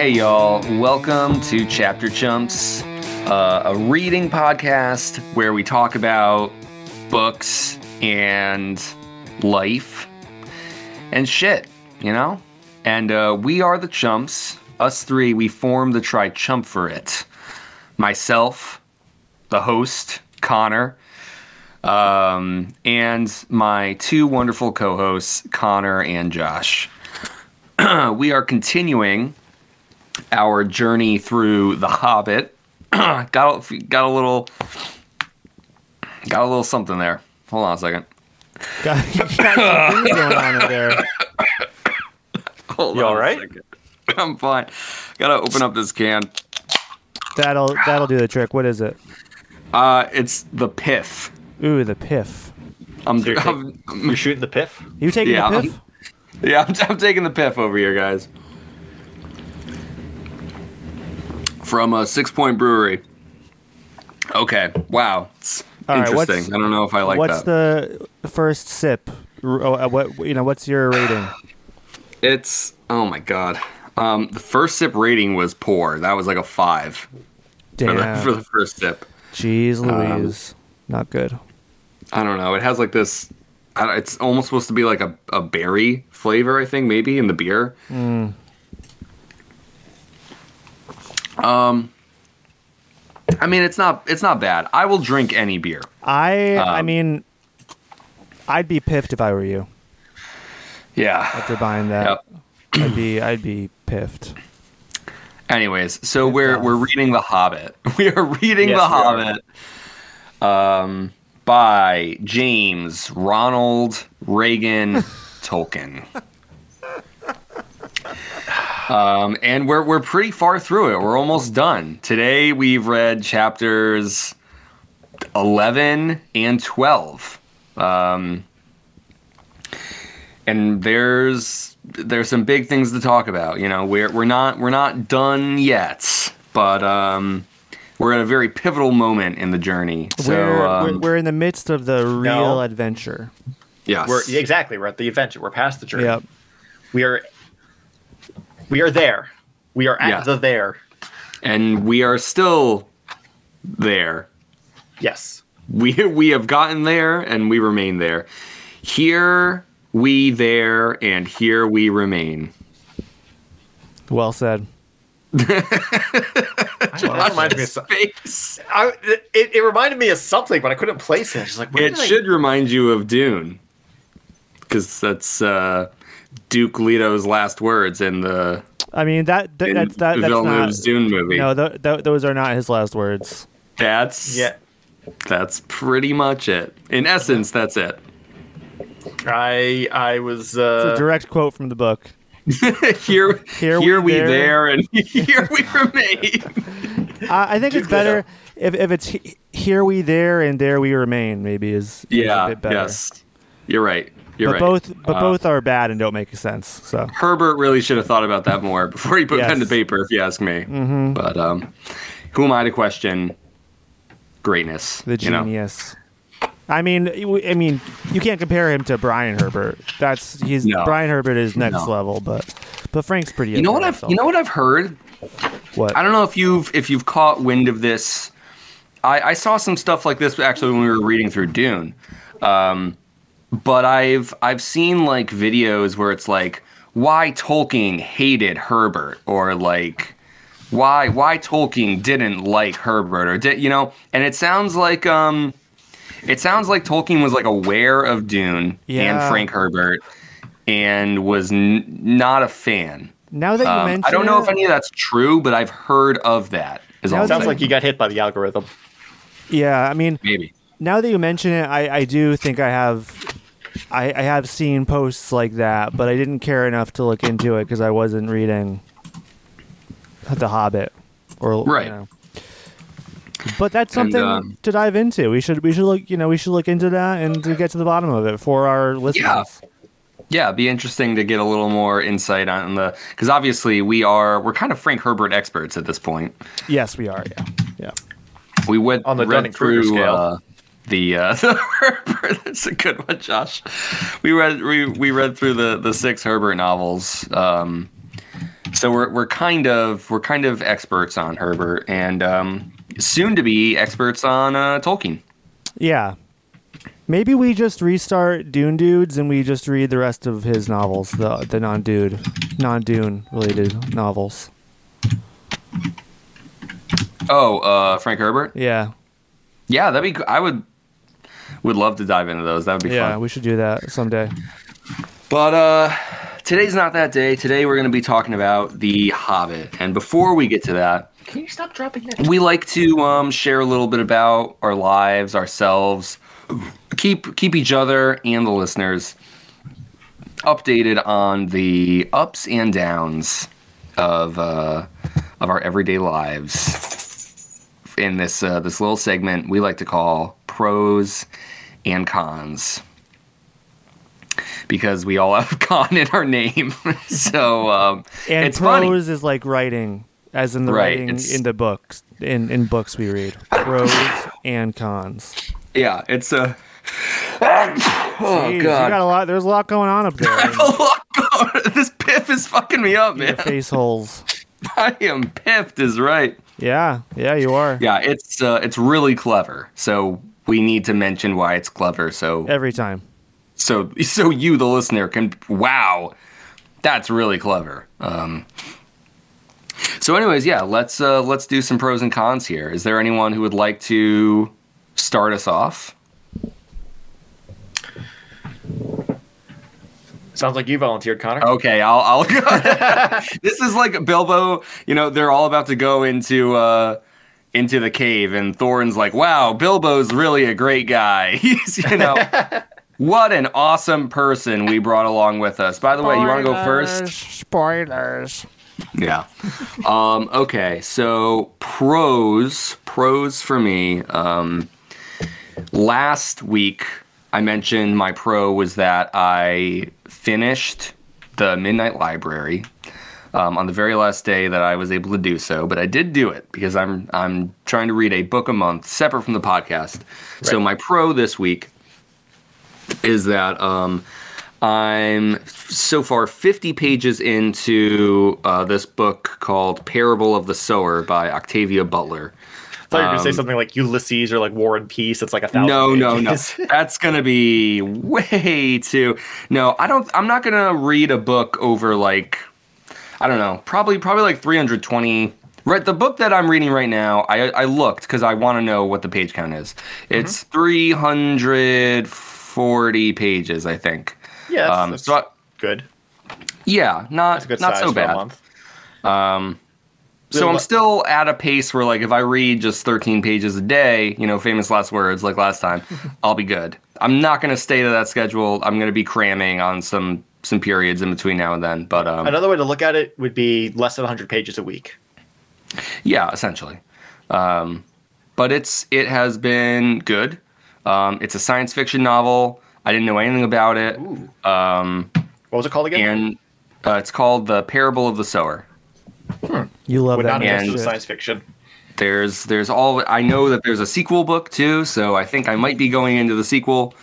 Hey, y'all. Welcome to Chapter Chumps, uh, a reading podcast where we talk about books and life and shit, you know? And uh, we are the Chumps. Us three, we form the Try Chump for It. Myself, the host, Connor, um, and my two wonderful co hosts, Connor and Josh. we are continuing our journey through The Hobbit. got a, got a little got a little something there. Hold on a second. Got, got some things going on in there. Hold You on all a right? second. I'm fine. Gotta open up this can. That'll that'll do the trick. What is it? Uh, it's the Piff. Ooh, the piff. I'm, So you're, I'm- taking- you're shooting the piff? You taking Yeah, the I'm- piff? yeah, I'm, I'm taking the Piff over here, guys. From a Six Point Brewery. Okay. Wow. It's All right, interesting. what's- I don't know if I like what's that. the first sip? Oh, uh, what you know? What's your rating? It's oh my god. Um, the first sip rating was poor. That was like a five for the, Damn. for the first sip. Jeez Um, Louise. Not good. I don't know. It has like this. I It's almost supposed to be like a, a berry flavor, I think, maybe in the beer. Mm. Um, I mean, it's not it's not bad. I will drink any beer. I I um, mean, I'd be piffed if I were you Yeah. after buying that. I'd be I'd be piffed. Anyways, so we're off. we're reading The Hobbit. We are reading Yes, The we are. Hobbit. Um, by James Ronald Reagan Tolkien. Um, and we're we're pretty far through it. We're almost done. Today we've read chapters eleven and twelve. Um, and there's there's some big things to talk about. You know, we're we're not we're not done yet, but um, we're at a very pivotal moment in the journey. So we're, um, we're we're in the midst of the real No. adventure. yes, We're exactly. We're at the adventure. We're past the journey. Yep. We are we are there. We are at Yeah. the there. and we are still there. Yes. We we have gotten there, and we remain there. Here we there, and here we remain. Well said. that reminds me of some- I, it, it reminded me of something, but I couldn't place it. She's like, It did I- should remind you of Dune, because that's uh, Duke Leto's last words in the I mean that, that in that's that, that's not. Villeneuve's Dune movie. No, th- th- those are not his last words. that's Yeah. That's pretty much it. In essence, that's it. I I was It's a uh, direct quote from the book. here, Here here, we we, there. there. and here we remain. Uh, I think it's better Leto. if, if it's he- here we there and there we remain. Maybe is, is a Yeah. bit better. Yes. You're right. You're but right. both but Uh, both are bad and don't make sense. So Herbert really should have thought about that more before he put pen to paper, if you ask me. Mhm. But um, who am I to question greatness? the you know? genius. I mean, you- I mean, you can't compare him to Brian Herbert. That's he's No. Brian Herbert is next No. level, but but Frank's pretty. You know what I've you know what I've heard. what? I don't know if you've if you've caught wind of this. I, I saw some stuff like this actually when we were reading through Dune, um, but I've I've seen like videos where it's like why Tolkien hated Herbert or like why why Tolkien didn't like Herbert or did you know and it sounds like um it sounds like Tolkien was like aware of Dune Yeah. and Frank Herbert and was n- not a fan. Now that you Um, mention, I don't know it, if any of that's true, but I've heard of that. Is all I'm that- sounds like you got hit by the algorithm. Yeah, I mean, maybe. now that you mention it, I, I do think I have, I, I have seen posts like that, but I didn't care enough to look into it because I wasn't reading The Hobbit, or Right. You know. But that's And, something um, to dive into. We should we should look you know we should look into that and to get to the bottom of it for our listeners. Yeah, it'd be interesting to get a little more insight on the because obviously we are we're kind of Frank Herbert experts at this point. Yes, we are. Yeah, yeah. We went On the read Dunning-Kruger scale. uh, the uh, the Herbert. That's a good one, Josh. We read we, we read through the the six Herbert novels. Um, So we're we're kind of we're kind of experts on Herbert and um, soon to be experts on uh, Tolkien. Yeah. Maybe we just restart Dune Dudes and we just read the rest of his novels, the the non dude, non Dune related novels. Oh, uh, Frank Herbert. Yeah. Yeah, that'd be. I would would love to dive into those. That would be Yeah, fun. we should do that someday. But uh, today's not that day. Today we're going to be talking about The Hobbit. And before we get to that, Can you stop dropping that? we like to um, share a little bit about our lives, ourselves, keep keep each other and the listeners updated on the ups and downs of uh, of our everyday lives. In this uh, this little segment we like to call pros and cons. Because we all have con in our name, so um, And it's funny. is like writing, as in the Right, writing it's- in the books, in, in books we read. Pros and cons. Yeah, it's a. oh Jeez, You got a lot. There's a lot going on up there. in this piff is fucking me up, your man. face holes. I am piffed, is right. Yeah, yeah, you are. Yeah, it's uh, it's really clever. So we need to mention why it's clever. So Every time. so so you, the listener, can wow, that's really clever. Um, so, anyways, yeah, let's uh, let's do some pros and cons here. Is there anyone who would like to start us off? Sounds like you volunteered, Connor. Okay, I'll. I'll go. this is like Bilbo. You know, they're all about to go into uh, into the cave, and Thorin's like, "Wow, Bilbo's really a great guy. He's, you know, what an awesome person we brought along with us." By the way, you want to go first? Spoilers. Yeah. Um, okay, so pros, pros for me. Um, last week, I mentioned my pro was that I finished the Midnight Library um, on the very last day that I was able to do so. But I did do it because I'm I'm trying to read a book a month, separate from the podcast. So my pro this week is that um, I'm so far 50 pages into uh, this book called Parable of the Sower by Octavia Butler. Thought you were gonna say um, something like Ulysses or like War and Peace. It's like a thousand. No, no, no. That's gonna be way too. No, I don't. I'm not gonna read a book over like, I don't know, probably probably like 320. Right, the book that I'm reading right now, I I looked because I want to know what the page count is. It's 340 pages, I think. yeah, that's, Um, that's so I, good. yeah, not That's a good not so bad. Um, so I'm still at a pace where, like, if I read just 13 pages a day, you know, famous last words, like last time, I'll be good. I'm not going to stay to that schedule. I'm going to be cramming on some some periods in between now and then. But um, Another way to look at it would be less than 100 pages a week. yeah, essentially. Um, but it's it has been good. Um, it's a science fiction novel. I didn't know anything about it, um, What was it called again? and uh, it's called The Parable of the Sower. You love would that not and- the science fiction. There's there's all I know that there's a sequel book too, so I think I might be going into the sequel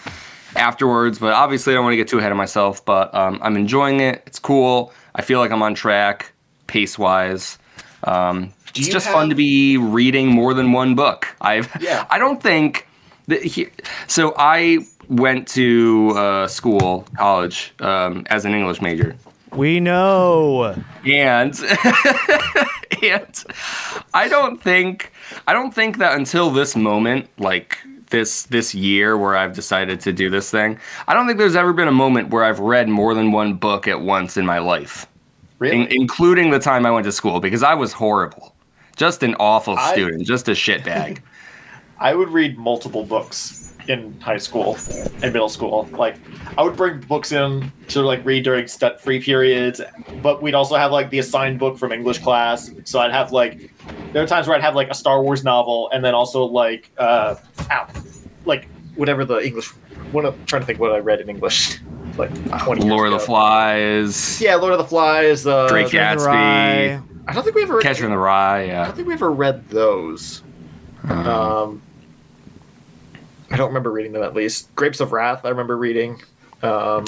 afterwards. But obviously, I don't want to get too ahead of myself. But um, I'm enjoying it. It's cool. I feel like I'm on track pace wise. Um, it's you just fun to be reading more than one book. I've Yeah. I don't think that he, so. I went to uh, school, college, um, as an English major We know. and and I don't think I don't think that until this moment, like this this year where I've decided to do this thing, I don't think there's ever been a moment where I've read more than one book at once in my life, Really? in- including the time I went to school because I was horrible, just an awful I- student, just a shitbag. I would read multiple books in high school and middle school. Like, I would bring books in to like read during stud free periods, but we'd also have like the assigned book from English class. So I'd have like there are times where I'd have like a Star Wars novel, and then also like uh, ow, like whatever the English. What I'm trying to think what I read in English, like twenty. years Lord of the Flies, Yeah, Lord of the Flies. Uh, Great Gatsby. I don't think we ever. Catcher in the Rye. I don't think we ever read those. Um, Um, I don't remember reading them at least. Grapes of Wrath, I remember reading. Um,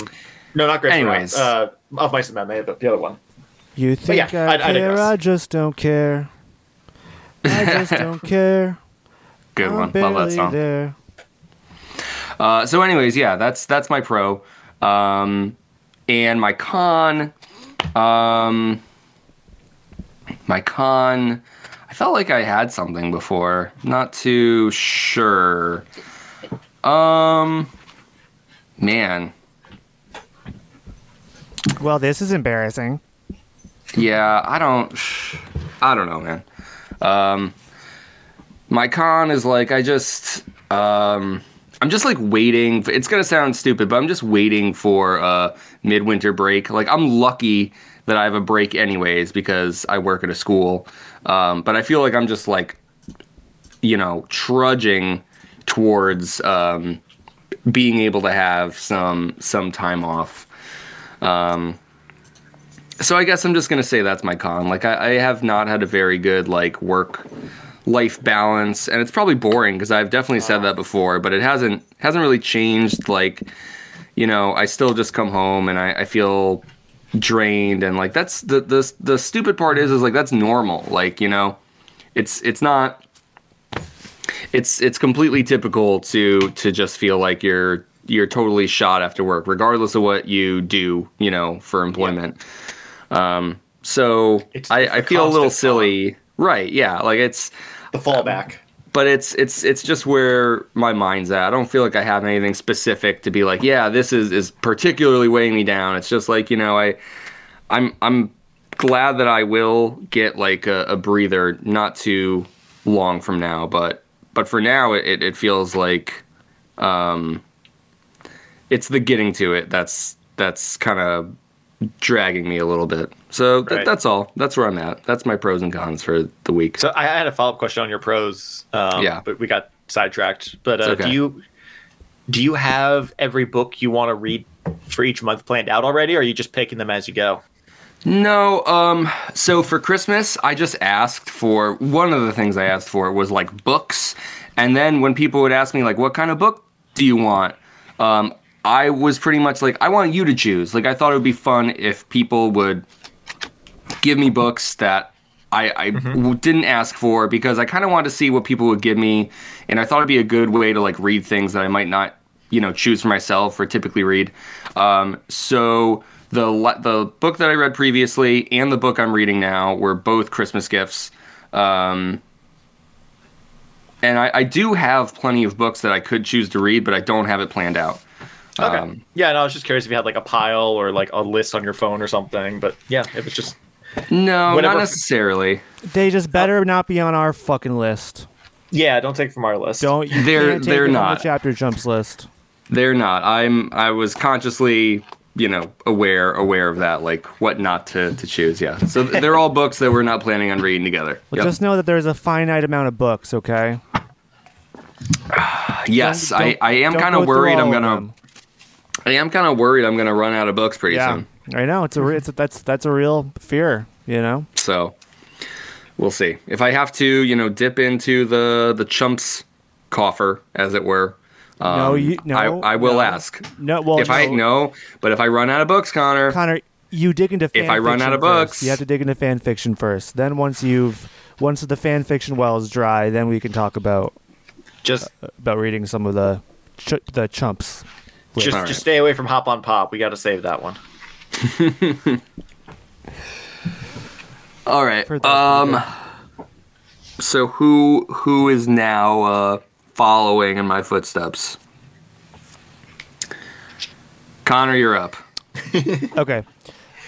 no, not Grapes Anyways. of Wrath. Uh, of Mice and Men, they the, the other one. You think yeah, I, I- I care? I just don't care. I just don't care. Good I'm one. Love that song. there. Uh, so, anyways, yeah, that's that's my pro. Um, and my con, um, my con. I felt like I had something before. Not too sure. Um, man, Well, this is embarrassing. yeah, I don't, I don't know, man. Um, my con is like I just, um, I'm just like waiting. It's gonna sound stupid, but I'm just waiting for a midwinter break. Like I'm lucky that I have a break anyways because I work at a school. Um, but I feel like I'm just like, you know, trudging towards um, being able to have some some time off. Um, so I guess I'm just gonna say that's my con. Like I, I have not had a very good like work life balance, and it's probably boring because I've definitely said that before, but it hasn't hasn't really changed. Like, you know, I still just come home and I, I feel drained, and like that's the the the stupid part is is like that's normal. Like you know, it's it's not. It's it's completely typical to to just feel like you're you're totally shot after work, regardless of what you do, you know, for employment. Um, so It's I, I feel a little silly, right? Yeah, like it's The fallback. but it's it's it's just where my mind's at. I don't feel like I have anything specific to be like, yeah, this is is particularly weighing me down. It's just like you know, I I'm I'm glad that I will get like a, a breather, not too long from now, but but for now, it it feels like um, it's the getting to it that's that's kind of dragging me a little bit. So th- Right. that's all. That's where I'm at. That's my pros and cons for the week. So I had a follow up question on your pros. Um, Yeah. but we got sidetracked. But uh, okay. do you do you have every book you want to read for each month planned out already, or are you just picking them as you go? No, um, so for Christmas, I just asked for one of the things I asked for was like books. And then when people would ask me, like, what kind of book do you want? Um, I was pretty much like, I want you to choose. Like, I thought it would be fun if people would give me books that I, I w- didn't ask for because I kind of wanted to see what people would give me. And I thought it'd be a good way to like read things that I might not, you know, choose for myself or typically read. Um, so the le- the book that I read previously and the book I'm reading now were both Christmas gifts. Um, and I, I do have plenty of books that I could choose to read, but I don't have it planned out. Okay. Um, yeah, no, I was just curious if you had like a pile or like a list on your phone or something. But yeah, if it's just no, Whatever- not necessarily. They just better not be on our fucking list. yeah, don't take from our list. Don't you They're- can't take they're it on not. the chapter chumps list. They're not. I'm. I was consciously, you know, aware aware of that, like what not to to choose. Yeah. So they're all books that we're not planning on reading together. Well, Yep. just know that there's a finite amount of books. Okay. yes, Don't- I I am kind of worried. I'm gonna. them. I am kind of worried. I'm gonna run out of books pretty Yeah, soon. I know it's a it's a, that's that's a real fear. You know. So we'll see if I have to, you know, dip into the the chumps coffer, as it were. Um, No, you- no, I, I will no. ask No. Well, if I no, no, but if I run out of books, Connor, Connor, you dig into fan If I run out fiction of first. books- you have to dig into fan fiction first. Then once you've once the fan fiction well is dry, then we can talk about just about reading some of the ch- the chumps. just All right. just stay away from Hop on Pop. We got to save that one. All right. Um. So who who is now uh, following in my footsteps? Connor, you're up. Okay.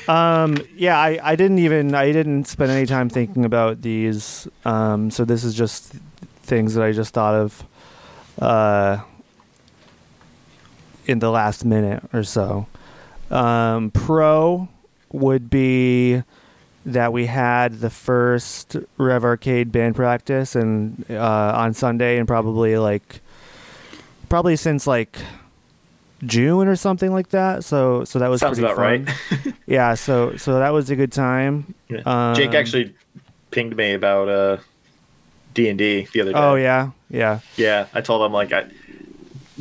Um, yeah, I, I didn't even I didn't spend any time thinking about these. Um, so this is just things that I just thought of uh, in the last minute or so. Um, pro would be that we had the first Rev Arcade band practice and uh, on Sunday and probably like probably since like June or something like that. So so that was Sounds pretty about right. yeah. So so that was a good time. Yeah. Jake Um, actually pinged me about uh D and D the other day. Oh yeah, yeah, yeah. I told him like, I,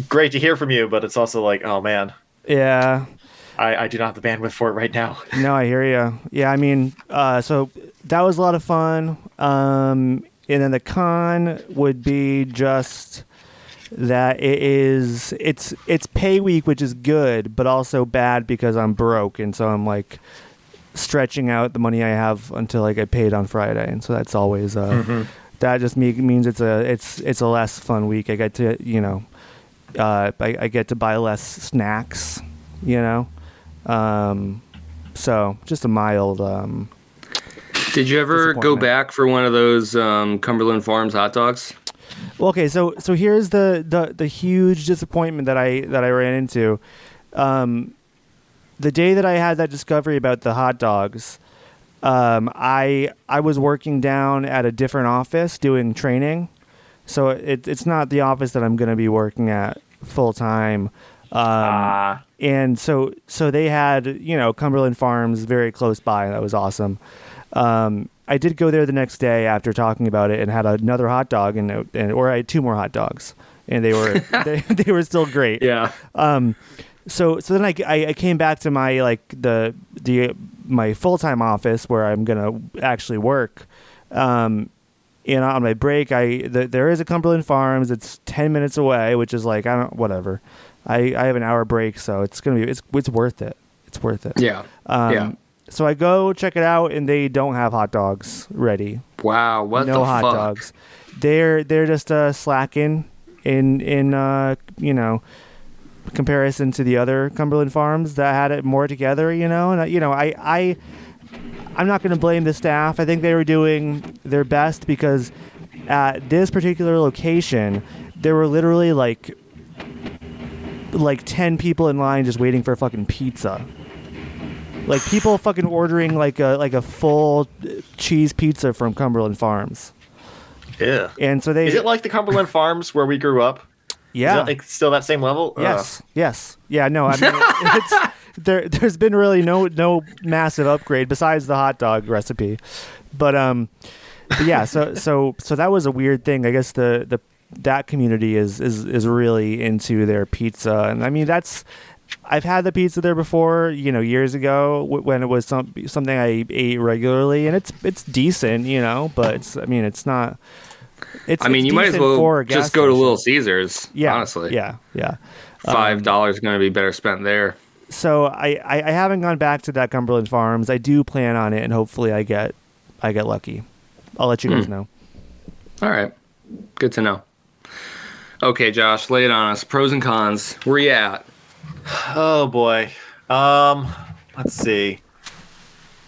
great to hear from you, but it's also like, oh man, yeah. I, I do not have the bandwidth for it right now. No, I hear you. Yeah, I mean, uh, so that was a lot of fun. Um, and then the con would be just that it is it's it's pay week, which is good, but also bad because I'm broke, and so I'm like stretching out the money I have until I get paid on Friday, and so that's always uh, that just me- means it's a it's it's a less fun week. I get to you know uh, I, I get to buy less snacks, you know. Um, so just a mild. Um, Did you ever go back for one of those um, Cumberland Farms hot dogs? well, okay, so so here's the, the the huge disappointment that I that I ran into. Um, the day that I had that discovery about the hot dogs, um, I I was working down at a different office doing training, so it, it's not the office that I'm going to be working at full time. Um, Ah, and so so they had you know Cumberland Farms very close by. That was awesome. Um, I did go there the next day after talking about it and had another hot dog and, and or I had two more hot dogs and they were they, they were still great. Yeah. Um, so so then I, I, I came back to my like the the my full time office where I'm gonna actually work. Um, and on my break, I the, there is a Cumberland Farms. It's ten minutes away, which is like I don't whatever. I, I have an hour break, so it's gonna be it's it's worth it. It's worth it. Yeah. Um, yeah. So I go check it out, and they don't have hot dogs ready. Wow. What no hot fuck? dogs. They're they're just uh, slacking in in uh, you know comparison to the other Cumberland farms that had it more together. You know, and uh, you know I I I'm not going to blame the staff. I think they were doing their best because at this particular location there were literally like like 10 people in line just waiting for a fucking pizza. Like people fucking ordering like a like a full cheese pizza from Cumberland Farms. yeah. And so they Is it like the Cumberland Farms where we grew up? yeah. Like still that same level? Yes. Yes. Yeah. No. I mean, it's, there. There's been really no no massive upgrade besides the hot dog recipe, but um, but yeah. So so so that was a weird thing. I guess the the that community is is is really into their pizza, and I mean that's. I've had the pizza there before, you know, years ago when it was some something I ate regularly, and it's it's decent, you know, but it's I mean it's not. It's I mean, it's you might as well just go to. Little Caesars. Yeah, Honestly. yeah, yeah. Five dollars is going to be better spent there. so I, I, I haven't gone back to that Cumberland Farms. I do plan on it, and hopefully I get I get lucky. I'll let you guys Hmm. know. All right. Good to know. Okay, Josh, lay it on us. Pros and cons. Where you at? Oh boy. Um, let's see.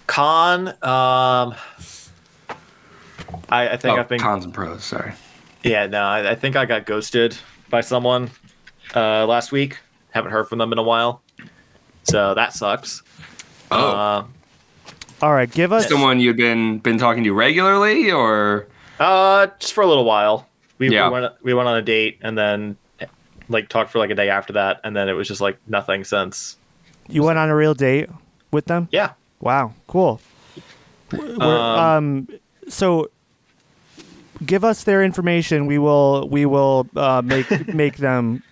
Con. Um, I, I think oh, I've been. cons and pros. Sorry. Yeah, no, I, I think I got ghosted by someone uh, last week. Haven't heard from them in a while, so that sucks. Oh, Uh, All right, give us. someone you've been been talking to regularly, or uh, just for a little while. We, Yeah. we went we went on a date and then like talked for like a day after that, and then it was just like nothing since. You went on a real date with them. Yeah. Wow, cool. Um, um, so give us their information. We will we will uh, make make them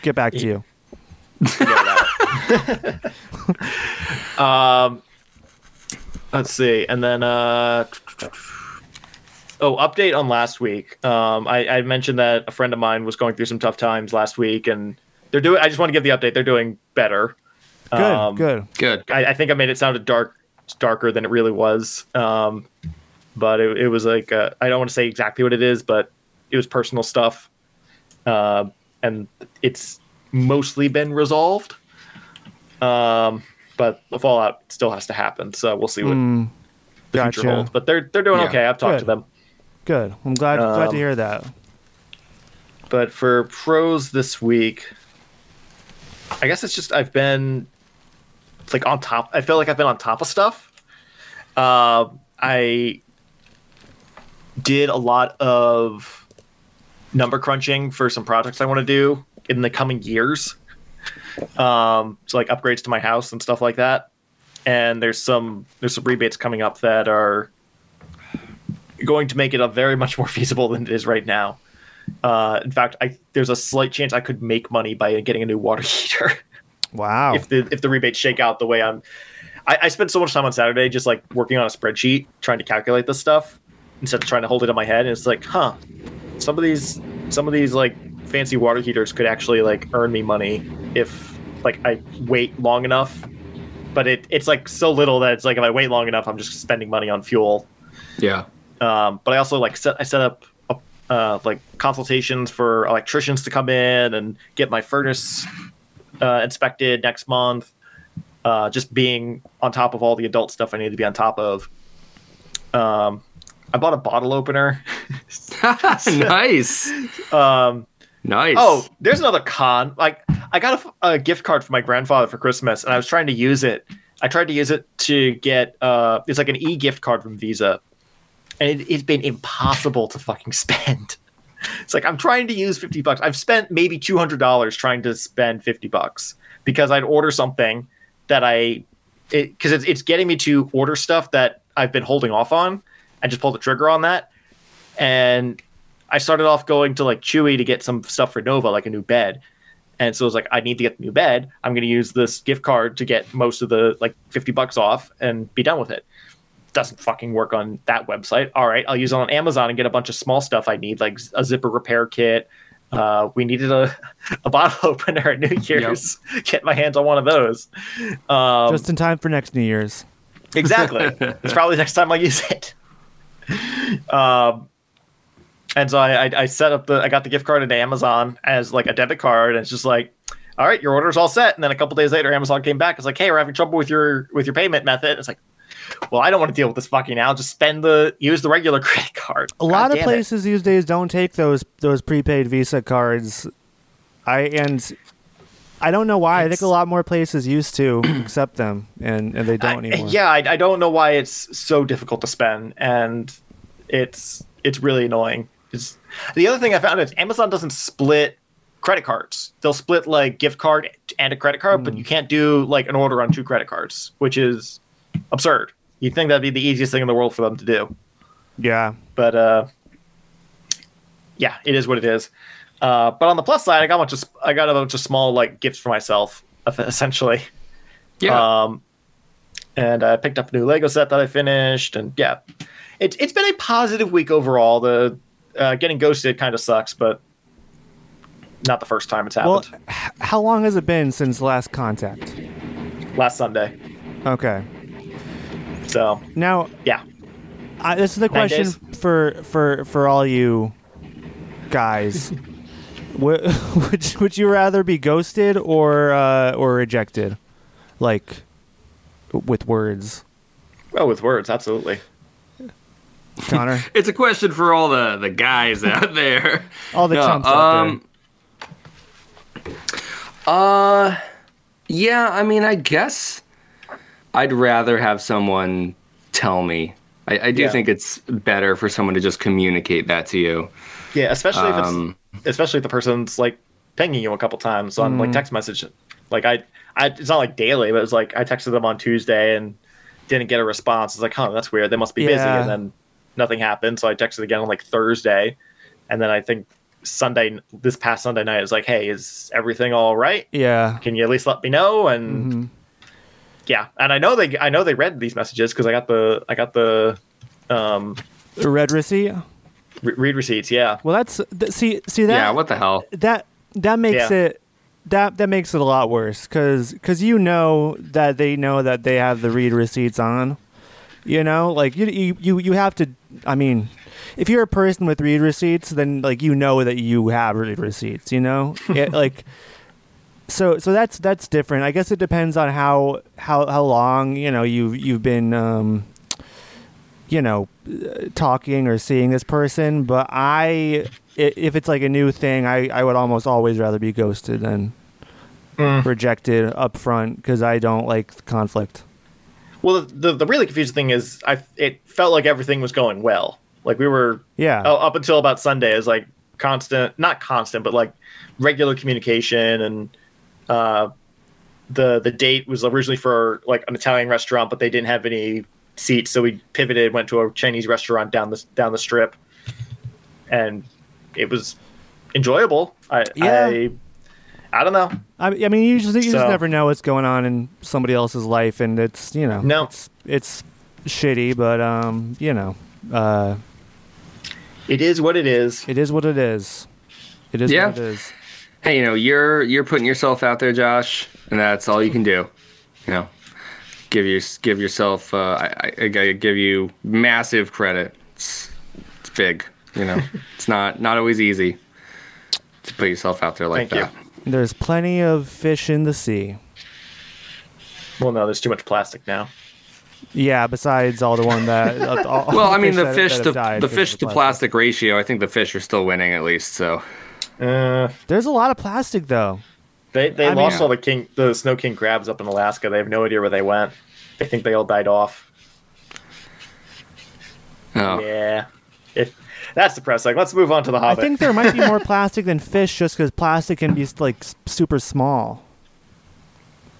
get back to you. um, let's see, and then uh, oh, update on last week. Um, I, I mentioned that a friend of mine was going through some tough times last week, and they're doing. I just want to give the update. They're doing better. Good, Um, good. good? I, I think I made it sound dark, darker than it really was. Um, but it, it was like uh, I don't want to say exactly what it is, but it was personal stuff, uh, and it's mostly been resolved. Um, but the fallout still has to happen, so we'll see what Mm, the future gotcha. holds. But they're they're doing Yeah. okay. I've talked to them. Good. I'm glad glad to Um, hear that. But for pros this week, I guess it's just I've been like on top. I feel like I've been on top of stuff. Uh, I did a lot of number crunching for some projects I want to do in the coming years. Um, so like upgrades to my house and stuff like that. And there's some there's some rebates coming up that are going to make it a very much more feasible than it is right now. Uh, in fact, I there's a slight chance I could make money by getting a new water heater. Wow. if the if the rebates shake out the way I'm. I, I spent so much time on Saturday just like working on a spreadsheet trying to calculate this stuff instead of trying to hold it in my head. And it's like, huh, some of these some of these like fancy water heaters could actually like earn me money if like I wait long enough. But it, it's like so little that it's like if I wait long enough, I'm just spending money on fuel. Yeah. Um, but I also like set I set up uh, like consultations for electricians to come in and get my furnace uh, inspected next month. Uh, just being on top of all the adult stuff I need to be on top of. Um, I bought a bottle opener. nice. um, Nice. oh, there's another con. Like I got a, a gift card for my grandfather for Christmas, and I was trying to use it. I tried to use it to get uh, it's like an e gift card from Visa, and it, it's been impossible to fucking spend. It's like I'm trying to use fifty bucks. I've spent maybe two hundred dollars trying to spend fifty bucks because I'd order something that I, because it, it's it's getting me to order stuff that I've been holding off on. I just pulled the trigger on that, and I started off going to like Chewy to get some stuff for Nova, like a new bed. And so I was like, I need to get the new bed. I'm going to use this gift card to get most of the like 50 bucks off and be done with it. Doesn't fucking work on that website. All right, I'll use it on Amazon and get a bunch of small stuff I need, like a zipper repair kit. Uh, we needed a, a bottle opener at New Year's. Get my hands on one of those. Um, Just in time for next New Year's. Exactly. it's probably the next time I use it. Um, and so I, I, I set up the, I got the gift card into Amazon as like a debit card, and it's just like, all right, your order's all set. And then a couple days later, Amazon came back. It's like, hey, we're having trouble with your with your payment method. It's like, well, I don't want to deal with this fucking now. Just spend the use the regular credit card. A lot of damn it. places these days don't take those those prepaid Visa cards. I and I don't know why. I think a lot more places used to accept them, and, and they don't I- anymore. yeah, I, I don't know why it's so difficult to spend, and it's it's really annoying. It's, the other thing I found is Amazon doesn't split credit cards. They'll split like gift card and a credit card, Hmm. but you can't do like an order on two credit cards, which is absurd. You'd think that'd be the easiest thing in the world for them to do, yeah. but uh, yeah, it is what it is. Uh, but on the plus side, I got a bunch of I got a bunch of small like gifts for myself, essentially. yeah. Um, and I picked up a new Lego set that I finished, and yeah, it's it's been a positive week overall. The uh, getting ghosted kind of sucks, but not the first time it's happened. h- how long has it been since last contact? Last Sunday, Okay. So Now, yeah, I, this is the Nine question days. for for for all you guys. would, would would you rather be ghosted or uh, or rejected, like with words, well, with words, absolutely. Connor? it's a question for all the, the guys out there. All the No, chumps out um, Uh, yeah. I mean, I guess I'd rather have someone tell me. I, I do Yeah. think it's better for someone to just communicate that to you. Yeah, especially if Um, it's especially if the person's like pinging you a couple times on like text message. Like I, I, it's not like daily, but it's like I texted them on Tuesday and didn't get a response. It's like, huh, that's weird. They must be busy, and then nothing happened. So I texted again on like Thursday, and then I think Sunday, this past Sunday night, is like, hey, is everything all right? Yeah. Can you at least let me know? And Mhm. Yeah, and I know they, I know they read these messages because I got the, I got the, um, Read receipt. re- read receipts. Yeah, Well, that's th- see see that yeah. What the hell? that that makes Yeah. it that that makes it a lot worse because because you know that they know that they have the read receipts on you know like you you you, you have to i mean if you're a person with read receipts then like you know that you have read receipts you know it, like so so that's that's different i guess it depends on how how how long you know you've you've been um you know talking or seeing this person but i if it's like a new thing i i would almost always rather be ghosted than Mm. rejected up front because i don't like conflict Well, the, the the really confusing thing is, I it felt like everything was going well. Like we were yeah oh, up until about Sunday is like constant, not constant, but like regular communication, and uh, the the date was originally for like an Italian restaurant, but they didn't have any seats, so we pivoted, went to a Chinese restaurant down the down the strip, and it was enjoyable. I, Yeah. I I don't know. I, I mean, you just, you just never know what's going on in somebody else's life, and it's you know, No. it's, it's shitty, but um, you know, uh, It is what it is. it is what it is. It is Yeah. what it is. Hey, you know, you're you're putting yourself out there, Josh, and that's all you can do. You know, give your give yourself. Uh, I, I, I give you massive credit. It's it's big. You know, it's not not always easy to put yourself out there like Thank you. that. There's plenty of fish in the sea. Well, no, there's too much plastic now. Yeah, besides all the one that. uh, all, all Well, I mean, the that- fish that to have the fish of to plastic ratio. I think the fish are still winning at least. So Uh, There's a lot of plastic though. they they I mean- lost all the king the snow king crabs up in Alaska. They have no idea where they went. They think they all died off. oh. Yeah. If that's depressing. Let's move on to the I think there might be more plastic than fish, just because plastic can be like super small.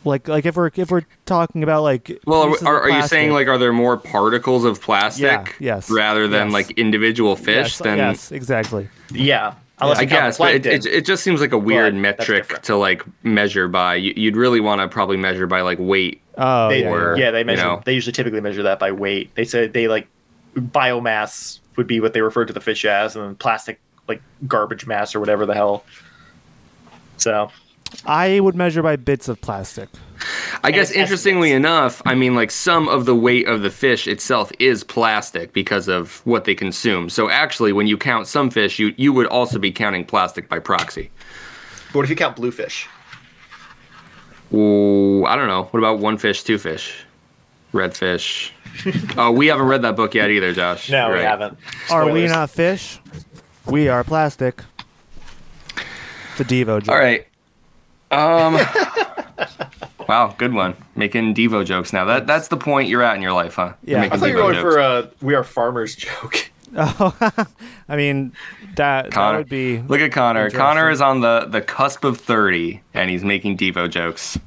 Like, like if we're if we're talking about like Well, pieces are, are you saying like are there more particles of plastic? Yeah, yes, Rather than yes. like individual fish, yes, then yes, exactly. yeah. Unless I guess, but it, it, it just seems like a weird But metric to like measure by. You, you'd really want to probably measure by like weight. Oh, they, yeah, or- yeah, they you know. They usually typically measure that by weight. They said they like biomass would be what they refer to the fish as, and then plastic like garbage mass or whatever the hell. So I would measure by bits of plastic. I guess interestingly estimates. enough, I mean like some of the weight of the fish itself is plastic because of what they consume. So actually, when you count some fish, you you would also be counting plastic by proxy. but what if you count bluefish? Ooh, I don't know. What about one fish, two fish, red fish? oh, we haven't read that book yet either, Josh. No, we haven't. Are we not fish? We are plastic. It's a Devo joke. All right. Um. wow, good one. Making Devo jokes now. That that's the point you're at in your life, huh? Yeah. I thought you Devo were going jokes. for a "We Are Farmers" joke. Oh, I mean, that, that Connor. would be. Look at Connor. Connor is on the the cusp of 30 and he's making Devo jokes.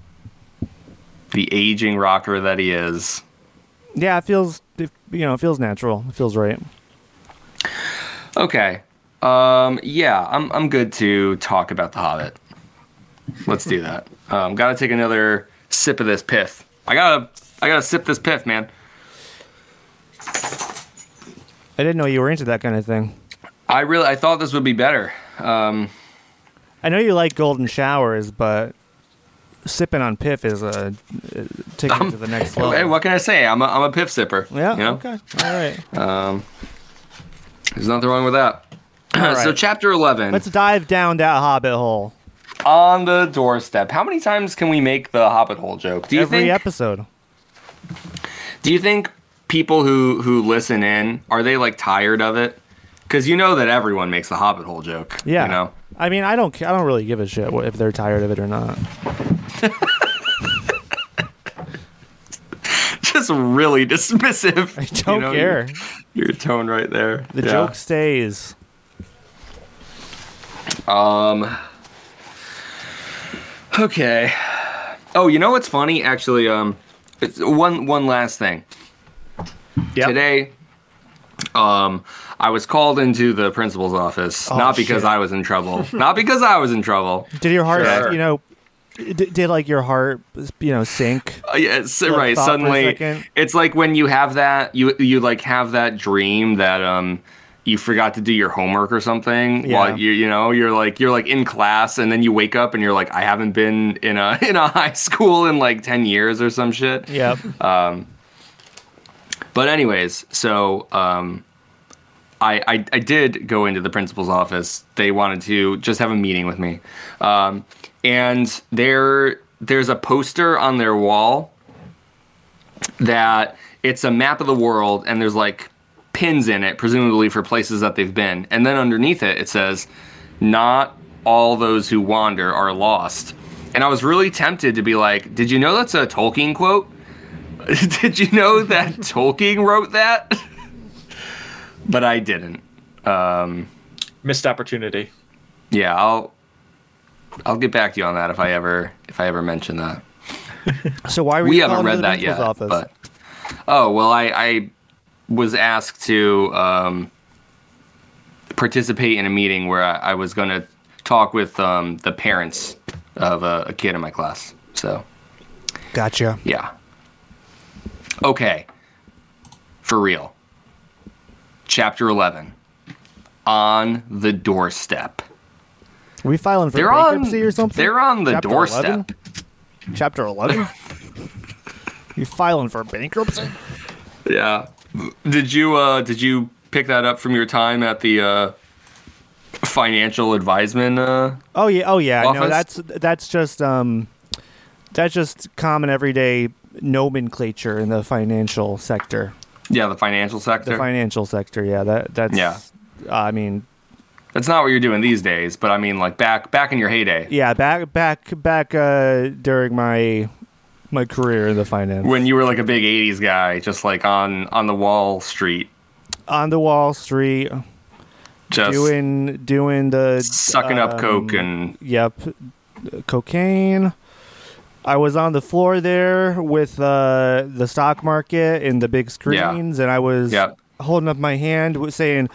The aging rocker that he is. Yeah, it feels. You know, it feels natural. It feels right. Okay. Um yeah, I'm I'm good to talk about the Hobbit. Let's do that. Um got to take another sip of this pith. I got to I got to sip this pith, man. I didn't know you were into that kind of thing. I really I thought this would be better. Um I know you like golden showers, but sipping on piff is a uh, taking it to the next level. Hey, what can I say? I'm a, I'm a piff sipper. yeah. You know? Okay. All right. Um, there's nothing wrong with that. All so chapter 11 Let's dive down that hobbit hole. On the doorstep. How many times can we make the Hobbit hole joke? Do you Every think? episode. do you think people who who listen in are they like tired of it? Because you know that everyone makes the Hobbit hole joke. Yeah. You know. I mean, I don't. I don't really give a shit if they're tired of it or not. Just really dismissive. I don't you know, care. Your, your tone right there. The Yeah. joke stays. Um. Okay. Oh, you know what's funny? Actually, um, it's one one last thing. Yep. Today, um, I was called into the principal's office, Oh, not because shit. I was in trouble, not because I was in trouble. Did your heart, Sure. you know, did, did like your heart, you know, sink? Uh, yeah, right. thought for a Suddenly, it's like when you have that you you like have that dream that um you forgot to do your homework or something Yeah. while you you know you're like you're like in class and then you wake up and you're like I haven't been in a in a high school in like 10 years or some shit. Yep. But anyways, so um I, I, I did go into the principal's office. They wanted to just have a meeting with me, um, and there there's a poster on their wall that it's a map of the world, and there's like pins in it, presumably for places that they've been. And then underneath it, it says, "Not all those who wander are lost." And I was really tempted to be like, "Did you know that's a Tolkien quote? Did you know that Tolkien wrote that?" but I didn't. Um, Missed opportunity. yeah, I'll I'll get back to you on that if I ever if I ever mention that. So why were we you haven't read the that yet. principal's office? But oh well, I, I was asked to um, participate in a meeting where I, I was going to talk with um, the parents of a, a kid in my class. So Gotcha. yeah. Okay. For real. Chapter 11. On the doorstep. Are we filing for They're on bankruptcy or something? They're on the Chapter doorstep. 11? Chapter 11? you filing for bankruptcy? Yeah. Did you uh did you pick that up from your time at the uh financial advisement uh Oh yeah, oh yeah. No, Office? that's that's just um that's just common everyday nomenclature in the financial sector. yeah, the financial sector? The financial sector, yeah. That that's Yeah. I mean, That's not what you're doing these days, but I mean like back back in your heyday. yeah, back back back uh during my my career in the finance. When you were like a big 80s guy just like on on the Wall Street on the Wall Street just doing doing the sucking up um, coke and Yep, cocaine. I was on the floor there with uh, the stock market and the big screens, and I was Yep. holding up my hand, saying,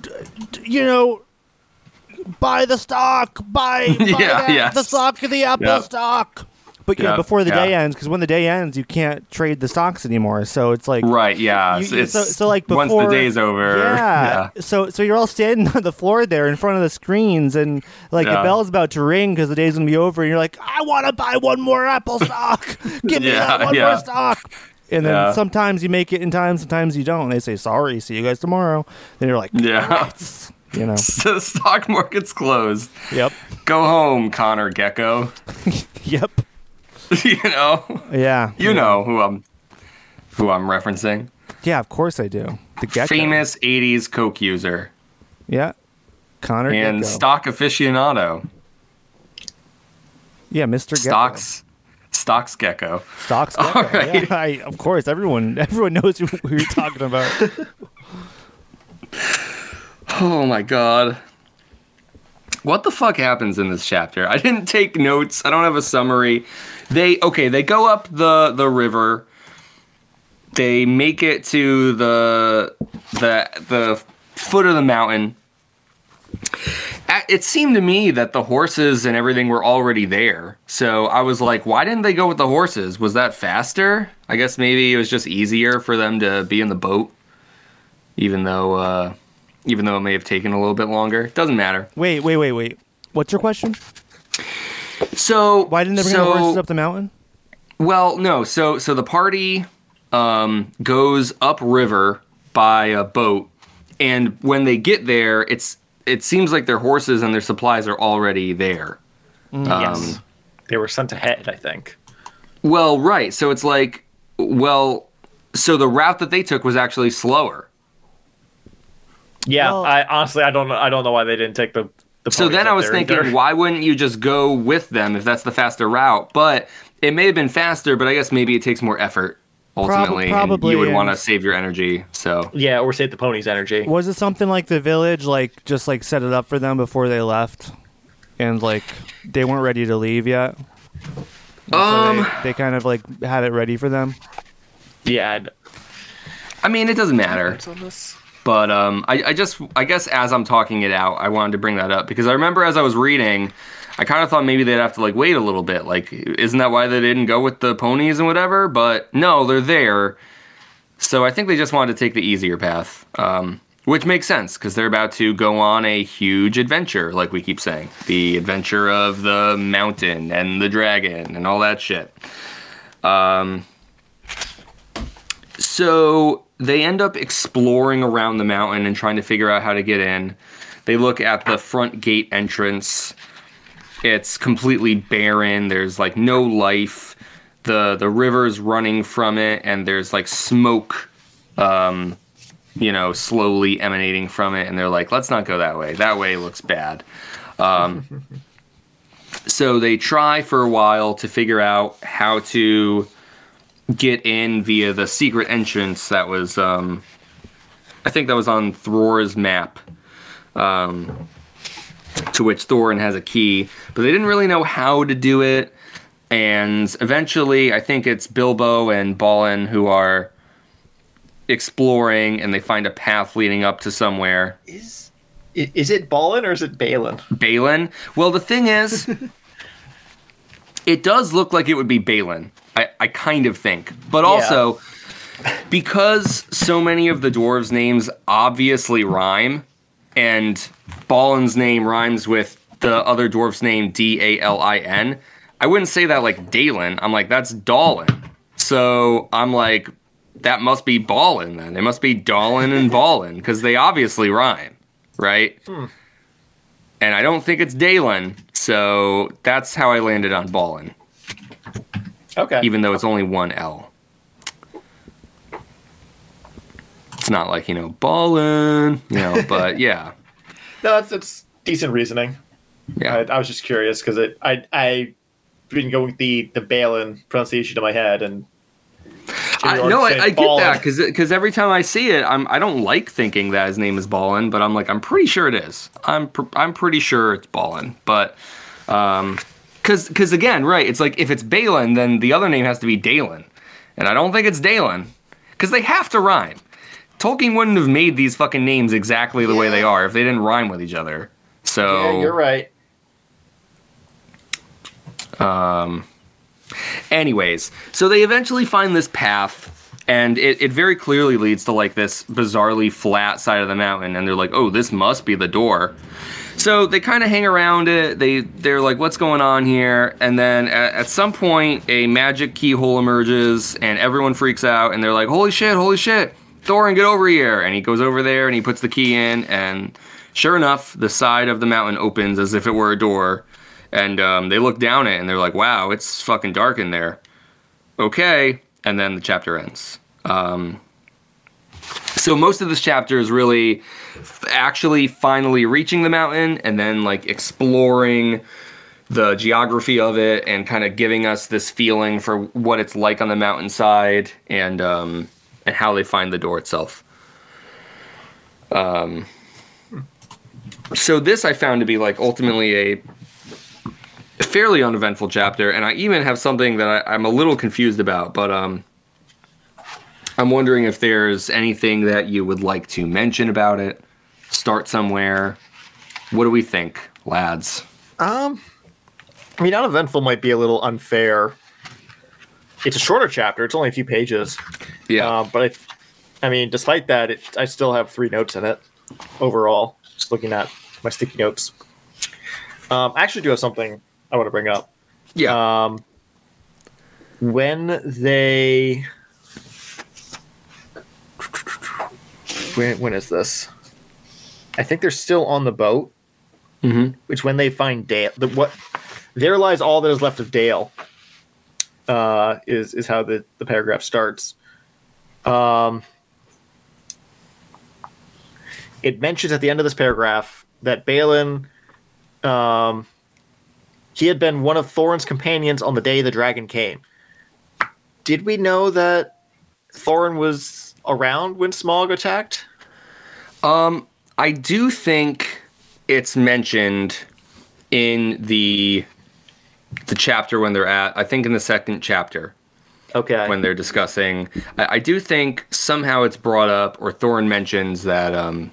"D- d- "You know, buy the stock, buy, buy Yeah, that, yes. the stock of the Apple Yep. stock." But yeah, Yep, before the yeah. day ends, because when the day ends, you can't trade the stocks anymore. So it's like Right, yeah. You- it's, so- so, like, once the day's over. yeah. So so you're all standing on the floor there in front of the screens, and like the bell's about to ring because the day's gonna be over, and you're like, I want to buy one more Apple stock. Give me that one yeah. more stock. And then Yeah. sometimes you make it in time, sometimes you don't. They say sorry, see you guys tomorrow. Then you're like, Yeah. "Alright." you know, the stock market's closed. yep, Go home, Connor Gecko. yep, you know, yeah, you yeah. know who I'm who I'm referencing. yeah, of course I do. The gecko, Famous '80s coke user yeah, Connor and Gecko. stock aficionado. yeah, Mister Stocks, stocks gecko. Stocks Gecko. All right. Yeah, I, of course, everyone everyone knows who, who you're talking about. Oh my god. What the fuck happens in this chapter? I didn't take notes. I don't have a summary. They okay, they go up the the river. They make it to the the the foot of the mountain. It seemed to me that the horses and everything were already there. So I was like, why didn't they go with the horses? Was that faster? I guess maybe it was just easier for them to be in the boat. Even though uh even though it may have taken a little bit longer. Doesn't matter. Wait, wait, wait, wait. What's your question? So Why didn't they bring so, the horses up the mountain? Well, no. So so the party um, goes upriver by a boat, and when they get there, it's it seems like their horses and their supplies are already there. Mm. yes. They were sent ahead, I think. Well, right. So it's like, well, so the route that they took was actually slower. Yeah, Well- I honestly I don't know I don't know why they didn't take the. The So then I was thinking, either. why wouldn't you just go with them if that's the faster route? But it may have been faster, but I guess maybe it takes more effort ultimately. and probably, you would want to save your energy. So Yeah, or save the ponies' energy. Was it something like the village, like just like set it up for them before they left, and like they weren't ready to leave yet? So um, they, they kind of like had it ready for them. Yeah, I'd- I mean, it doesn't matter. But um, I, I just, I guess as I'm talking it out, I wanted to bring that up because I remember as I was reading, I kind of thought maybe they'd have to like wait a little bit. Like, isn't that why they didn't go with the ponies and whatever? But no, they're there. So I think they just wanted to take the easier path, um, which makes sense because they're about to go on a huge adventure, like we keep saying, the adventure of the mountain and the dragon and all that shit. Um, so they end up exploring around the mountain and trying to figure out how to get in. They look at the front gate entrance. It's completely barren. There's like no life. The the river's running from it and there's like smoke um you know slowly emanating from it and they're like let's not go that way. That way looks bad. Um so they try for a while to figure out how to get in via the secret entrance that was um I think that was on Thror's map. Um to which Thorin has a key, but they didn't really know how to do it. And eventually, I think it's Bilbo and Balin who are exploring, and they find a path leading up to somewhere. is is it Balin or is it Balin? Balin. Well, the thing is, it does look like it would be Balin. I, I kind of think. But also, because so many of the dwarves' names obviously rhyme, and Balin's name rhymes with the other dwarf's name, D A L I N, I wouldn't say that like Dalen. I'm like, that's Dalin. So I'm like, that must be Ballin then. It must be Dalin and Ballin because they obviously rhyme, right? Hmm. And I don't think it's Dalen. So that's how I landed on Ballin Okay. even though it's only one L. It's not like, you know, ballin', you know, but yeah. no, it's it's decent reasoning. Yeah. I, I was just curious because it I I been going with the the Balin pronunciation in my head and. I, Or no, I, I get that because because every time I see it, I'm I don't like thinking that his name is Ballin, but I'm like I'm pretty sure it is. I'm pr- I'm pretty sure it's Ballin, but um, because because again, right? It's like if it's Balin, then the other name has to be Dalen, and I don't think it's Dalen because they have to rhyme. Tolkien wouldn't have made these fucking names exactly the way they are if they didn't rhyme with each other. So Yeah, you're right. Um, anyways, so they eventually find this path, and it, it very clearly leads to like this bizarrely flat side of the mountain, and they're like, oh, this must be the door. So they kind of hang around it. They they're like, what's going on here? And then at, at some point, a magic keyhole emerges, and everyone freaks out, and they're like, holy shit, holy shit, Thorin, get over here! And he goes over there, and he puts the key in, and sure enough, the side of the mountain opens as if it were a door and um, they look down it and they're like, "Wow, it's fucking dark in there." Okay, and then the chapter ends. Um, so most of this chapter is really f- actually finally reaching the mountain and then like exploring the geography of it and kind of giving us this feeling for what it's like on the mountainside and um, and how they find the door itself. Um, so this I found to be like ultimately a fairly uneventful chapter, and I even have something that I, I'm a little confused about, but um, I'm wondering if there's anything that you would like to mention about it. Start somewhere. What do we think, lads? Um, I mean, uneventful might be a little unfair. It's a shorter chapter. It's only a few pages. Yeah, Uh, but I, I mean, despite that, it, I still have three notes in it overall. Just looking at my sticky notes. Um, I actually do have something I want to bring up. yeah, Um, when they, when when is this? I think they're still on the boat. hmm Which when they find Dale, the, what there lies all that is left of Dale. Uh, is is how the the paragraph starts. Um, it mentions at the end of this paragraph that Balin, um, he had been one of Thorin's companions on the day the dragon came. Did we know that Thorin was around when Smaug attacked? Um, I do think it's mentioned in the the chapter when they're at. I think in the second chapter. Okay. when they're discussing. I, I do think somehow it's brought up, or Thorin mentions that um,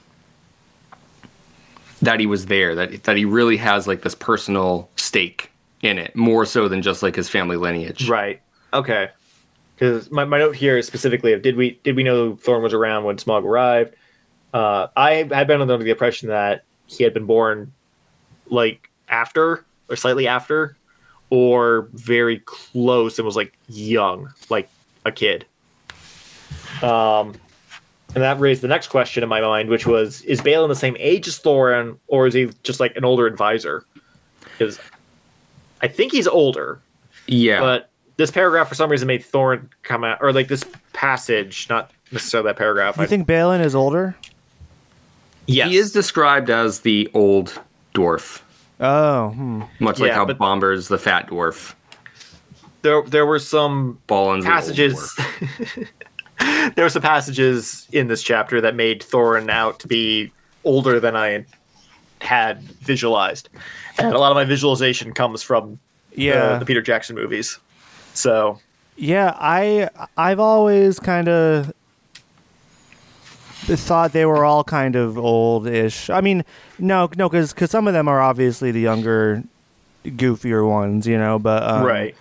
that he was there, that that he really has like this personal stake in it, more so than just like his family lineage. Right. Okay. Because my, my note here is specifically of did we did we know Thorin was around when Smaug arrived? Uh, I had been under the impression that he had been born like after or slightly after, or very close and was like young, like a kid. Um, and that raised the next question in my mind, which was: Is Balin the same age as Thorin, or is he just like an older advisor? Because I think he's older, Yeah. but this paragraph for some reason made Thorin come out, or like this passage, not necessarily that paragraph. You think Balin is older? yes. He is described as the old dwarf, Oh, hmm. much like Yeah, how but- Bombur's the fat dwarf. there. There were some Ballin's the old passages. there were some passages in this chapter that made Thorin out to be older than I had visualized, and a lot of my visualization comes from the- yeah, the Peter Jackson movies. So yeah. I I've always kind of thought they were all kind of old-ish. I mean, no, no, because some of them are obviously the younger goofier ones, you know. But um, right.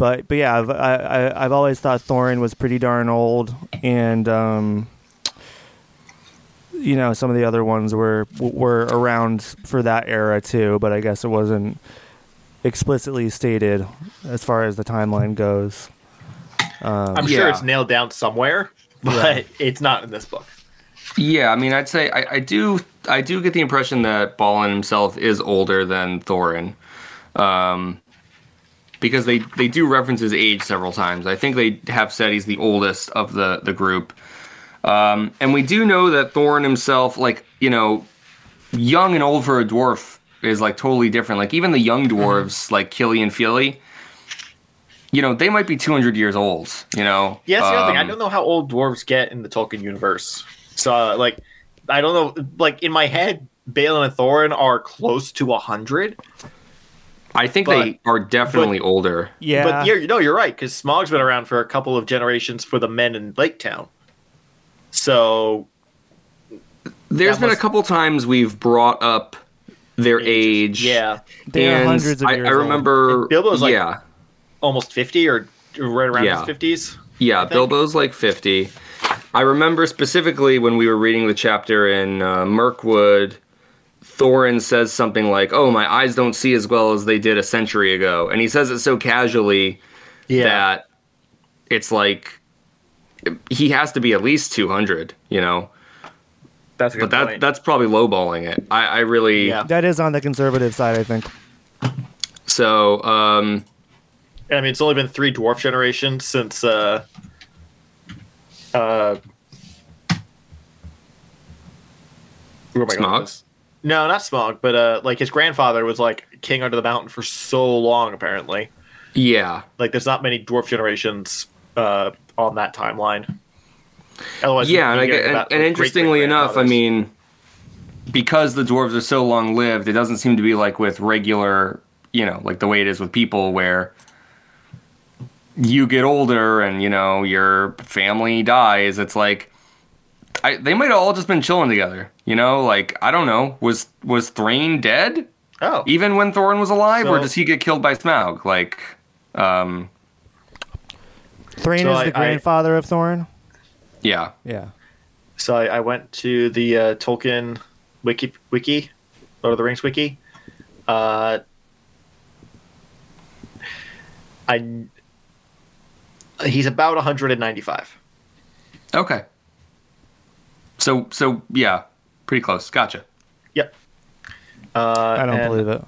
But but yeah, I've I, I, I've always thought Thorin was pretty darn old, and um, you know some of the other ones were were around for that era too. But I guess it wasn't explicitly stated as far as the timeline goes. Um, I'm sure Yeah. it's nailed down somewhere, but it's not in this book. Yeah, I mean, I'd say I, I do I do get the impression that Balin himself is older than Thorin, um, because they they do reference his age several times. I think they have said he's the oldest of the the group, um, and we do know that Thorin himself, like you know, young and old for a dwarf is like totally different. Like even the young dwarves, like Kili and Fili. You know, they might be 200 years old, you know? Yeah, that's the other thing. I Um, don't know how old dwarves get in the Tolkien universe. So, uh, like, I don't know. Like in my head, Balin and Thorin are close to hundred. I think But- they are definitely older. yeah, But you're, no, you're right because Smaug's been around for a couple of generations for the men in Lake Town. So there's been a couple times we've brought up their age. yeah, they are hundreds of I, years I old. remember. Bilbo's like- yeah, almost fifty or right around Yeah. his fifties. yeah. Bilbo's like 50. I remember specifically when we were reading the chapter in uh, Mirkwood. Thorin says something like, "Oh, my eyes don't see as well as they did a century ago," and he says it so casually Yeah, that it's like he has to be at least 200. You know, that's a but that point. that's probably lowballing it. I, I really Yeah. that is on the conservative side, I think. so. Um, I mean, it's only been three dwarf generations since uh, uh, where am I going with Smaug? this? No, not Smaug, but uh, like his grandfather was like king under the mountain for so long. Apparently, yeah, like there's not many dwarf generations uh, on that timeline. Otherwise, yeah, and, I you get, get and, and interestingly enough, I mean, because the dwarves are so long lived, it doesn't seem to be like with regular, you know, like the way it is with people, where you get older and you know your family dies. It's like I, they might have all just been chilling together. You know, like I don't know, was was Thrain dead oh, even when Thorin was alive, or does he get killed by Smaug? Like, um, Thrain So is I- the I- grandfather of Thorin. yeah, Yeah. So I, I went to the uh, Tolkien wiki, wiki, Lord of the Rings wiki. Uh, I he's about 195. okay. So so yeah, pretty close. Gotcha. Yep. Uh, I don't and- believe it.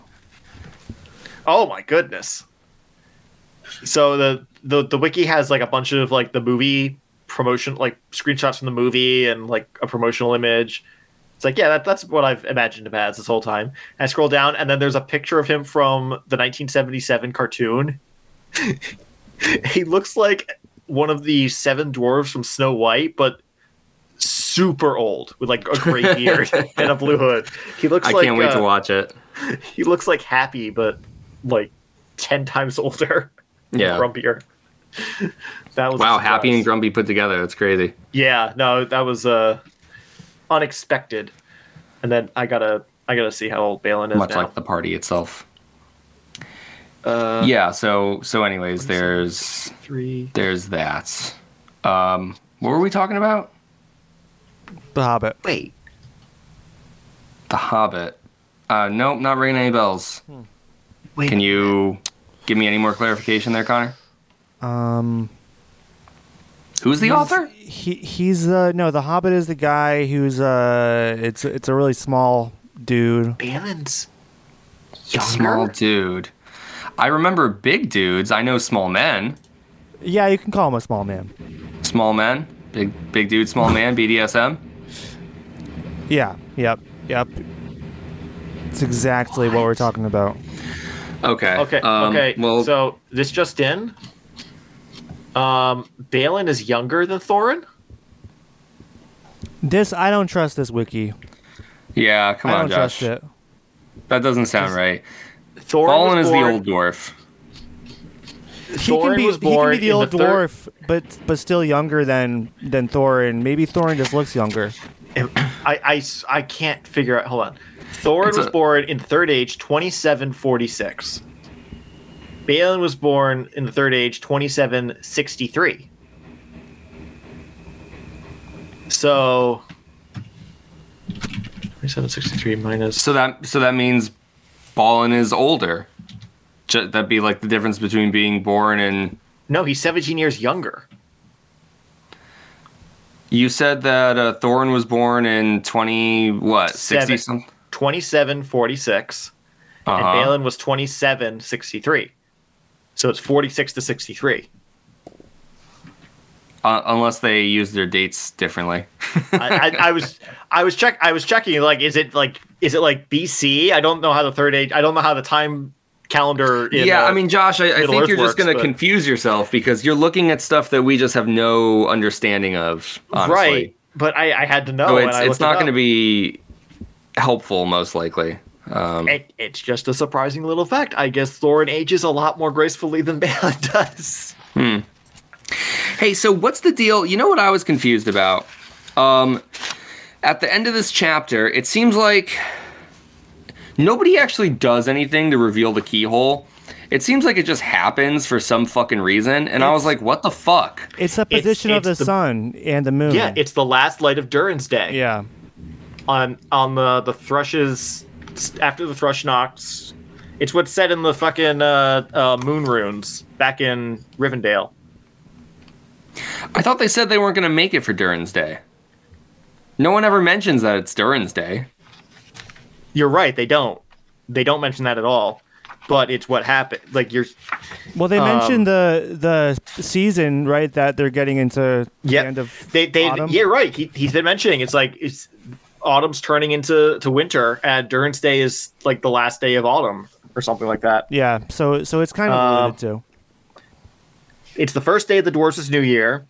Oh my goodness. So the, the the wiki has like a bunch of like the movie promotion like screenshots from the movie and like a promotional image. It's like, yeah, that, that's what I've imagined him as this whole time. And I scroll down and then there's a picture of him from the 1977 cartoon. he looks like one of the seven dwarves from Snow White, but super old with like a gray beard and a blue hood. He looks I like can't wait uh, to watch it. he looks like happy, but like ten times older, Yeah. grumpier. that was Wow, happy and grumpy put together. That's crazy. Yeah, no, that was uh unexpected. And then I gotta I gotta see how old Balin is Much now. like the party itself. uh, yeah. So so anyways, there's three. there's that. Um, what were we talking about? The Hobbit. Wait, The Hobbit. Uh, nope, not ringing any bells. wait. Can you give me any more clarification there, Connor? Um, Who's the author? he he's uh no, the Hobbit is the guy who's uh it's it's a really small dude. Balin's younger. Small dude. I remember big dudes. I know small men. Yeah, you can call him a small man. Small man, Big big dude, small man. BDSM. Yeah. Yep. Yep. It's exactly what, we're talking about. Okay. Okay, Um, okay. Well, so this just in. Um, Balin is younger than Thorin. This I don't trust this wiki. yeah. Come I on, don't Josh. trust it. That doesn't sound right. Thorin Balin was is the old dwarf. He Thorin can be was he can born be the old the third- dwarf, but but still younger than than Thorin. Maybe Thorin just looks younger. I, I, I can't figure out. Hold on. Thorin was a- born in Third Age 2746. Balin was born in the Third Age 2763. So 2763 minus So that so that means Balin is older. That'd be like the difference between being born and. No, he's 17 years younger. You said that uh, Thorin was born in twenty what sixty Seven. something. 2746 and Uh-huh. Balin was 2763. So it's 46 to 63. Uh, unless they use their dates differently. I, I, I was I was check I was checking like is it like is it like BC? I don't know how the third age I don't know how the time calendar in, yeah, uh, I mean, Josh, I, I think you're just going to but- confuse yourself because you're looking at stuff that we just have no understanding of. Honestly. right. But I, I had to know. So and it's I it's not it going to be helpful, most likely. Um, It, it's just a surprising little fact. I guess Thorin ages a lot more gracefully than Balin does. Hmm. Hey, so what's the deal? You know what I was confused about? Um, at the end of this chapter, it seems like nobody actually does anything to reveal the keyhole. It seems like it just happens for some fucking reason, and I was like, "What the fuck?" It's the It's- position of the, the- sun and the moon. Yeah, it's the last light of Durin's day. yeah. on on the the thrushes after the thrush knocks. It's what's said in the fucking uh, uh, moon runes back in Rivendell. I thought they said they weren't going to make it for Durin's Day. No one ever mentions that it's Durin's Day. You're right. They don't. They don't mention that at all. But it's what happened. Like you're. Well, they Um, mentioned the the season, right? That they're getting into Yeah. the end of They. They. autumn. Yeah. Right. He, he's been mentioning it's like it's autumn's turning into to winter, and Durin's Day is like the last day of autumn or something like that. Yeah, so so it's kind of Uh, alluded to. it's the first day of the dwarves' new year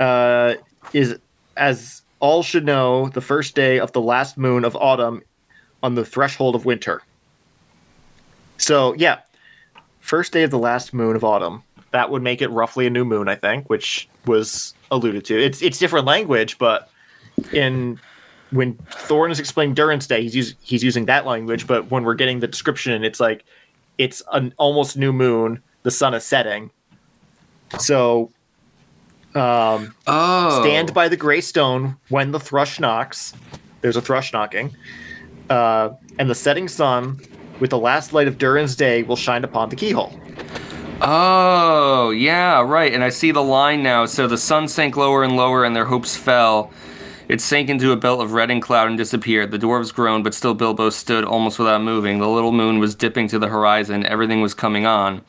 uh, is as all should know the first day of the last moon of autumn on the threshold of winter so yeah first day of the last moon of autumn that would make it roughly a new moon i think which was alluded to it's it's different language but in when Thorin is explaining Durin's Day, he's he's using that language. But when we're getting the description, it's like it's an almost new moon. The sun is setting, so um, Oh, stand by the gray stone when the thrush knocks. There's a thrush knocking, uh, and the setting sun, with the last light of Durin's day, will shine upon the keyhole. Oh, yeah, right. And I see the line now. So the sun sank lower and lower, and their hopes fell. It sank into a belt of red and cloud and disappeared. The dwarves groaned, but still Bilbo stood almost without moving. The little moon was dipping to the horizon. Everything was coming on.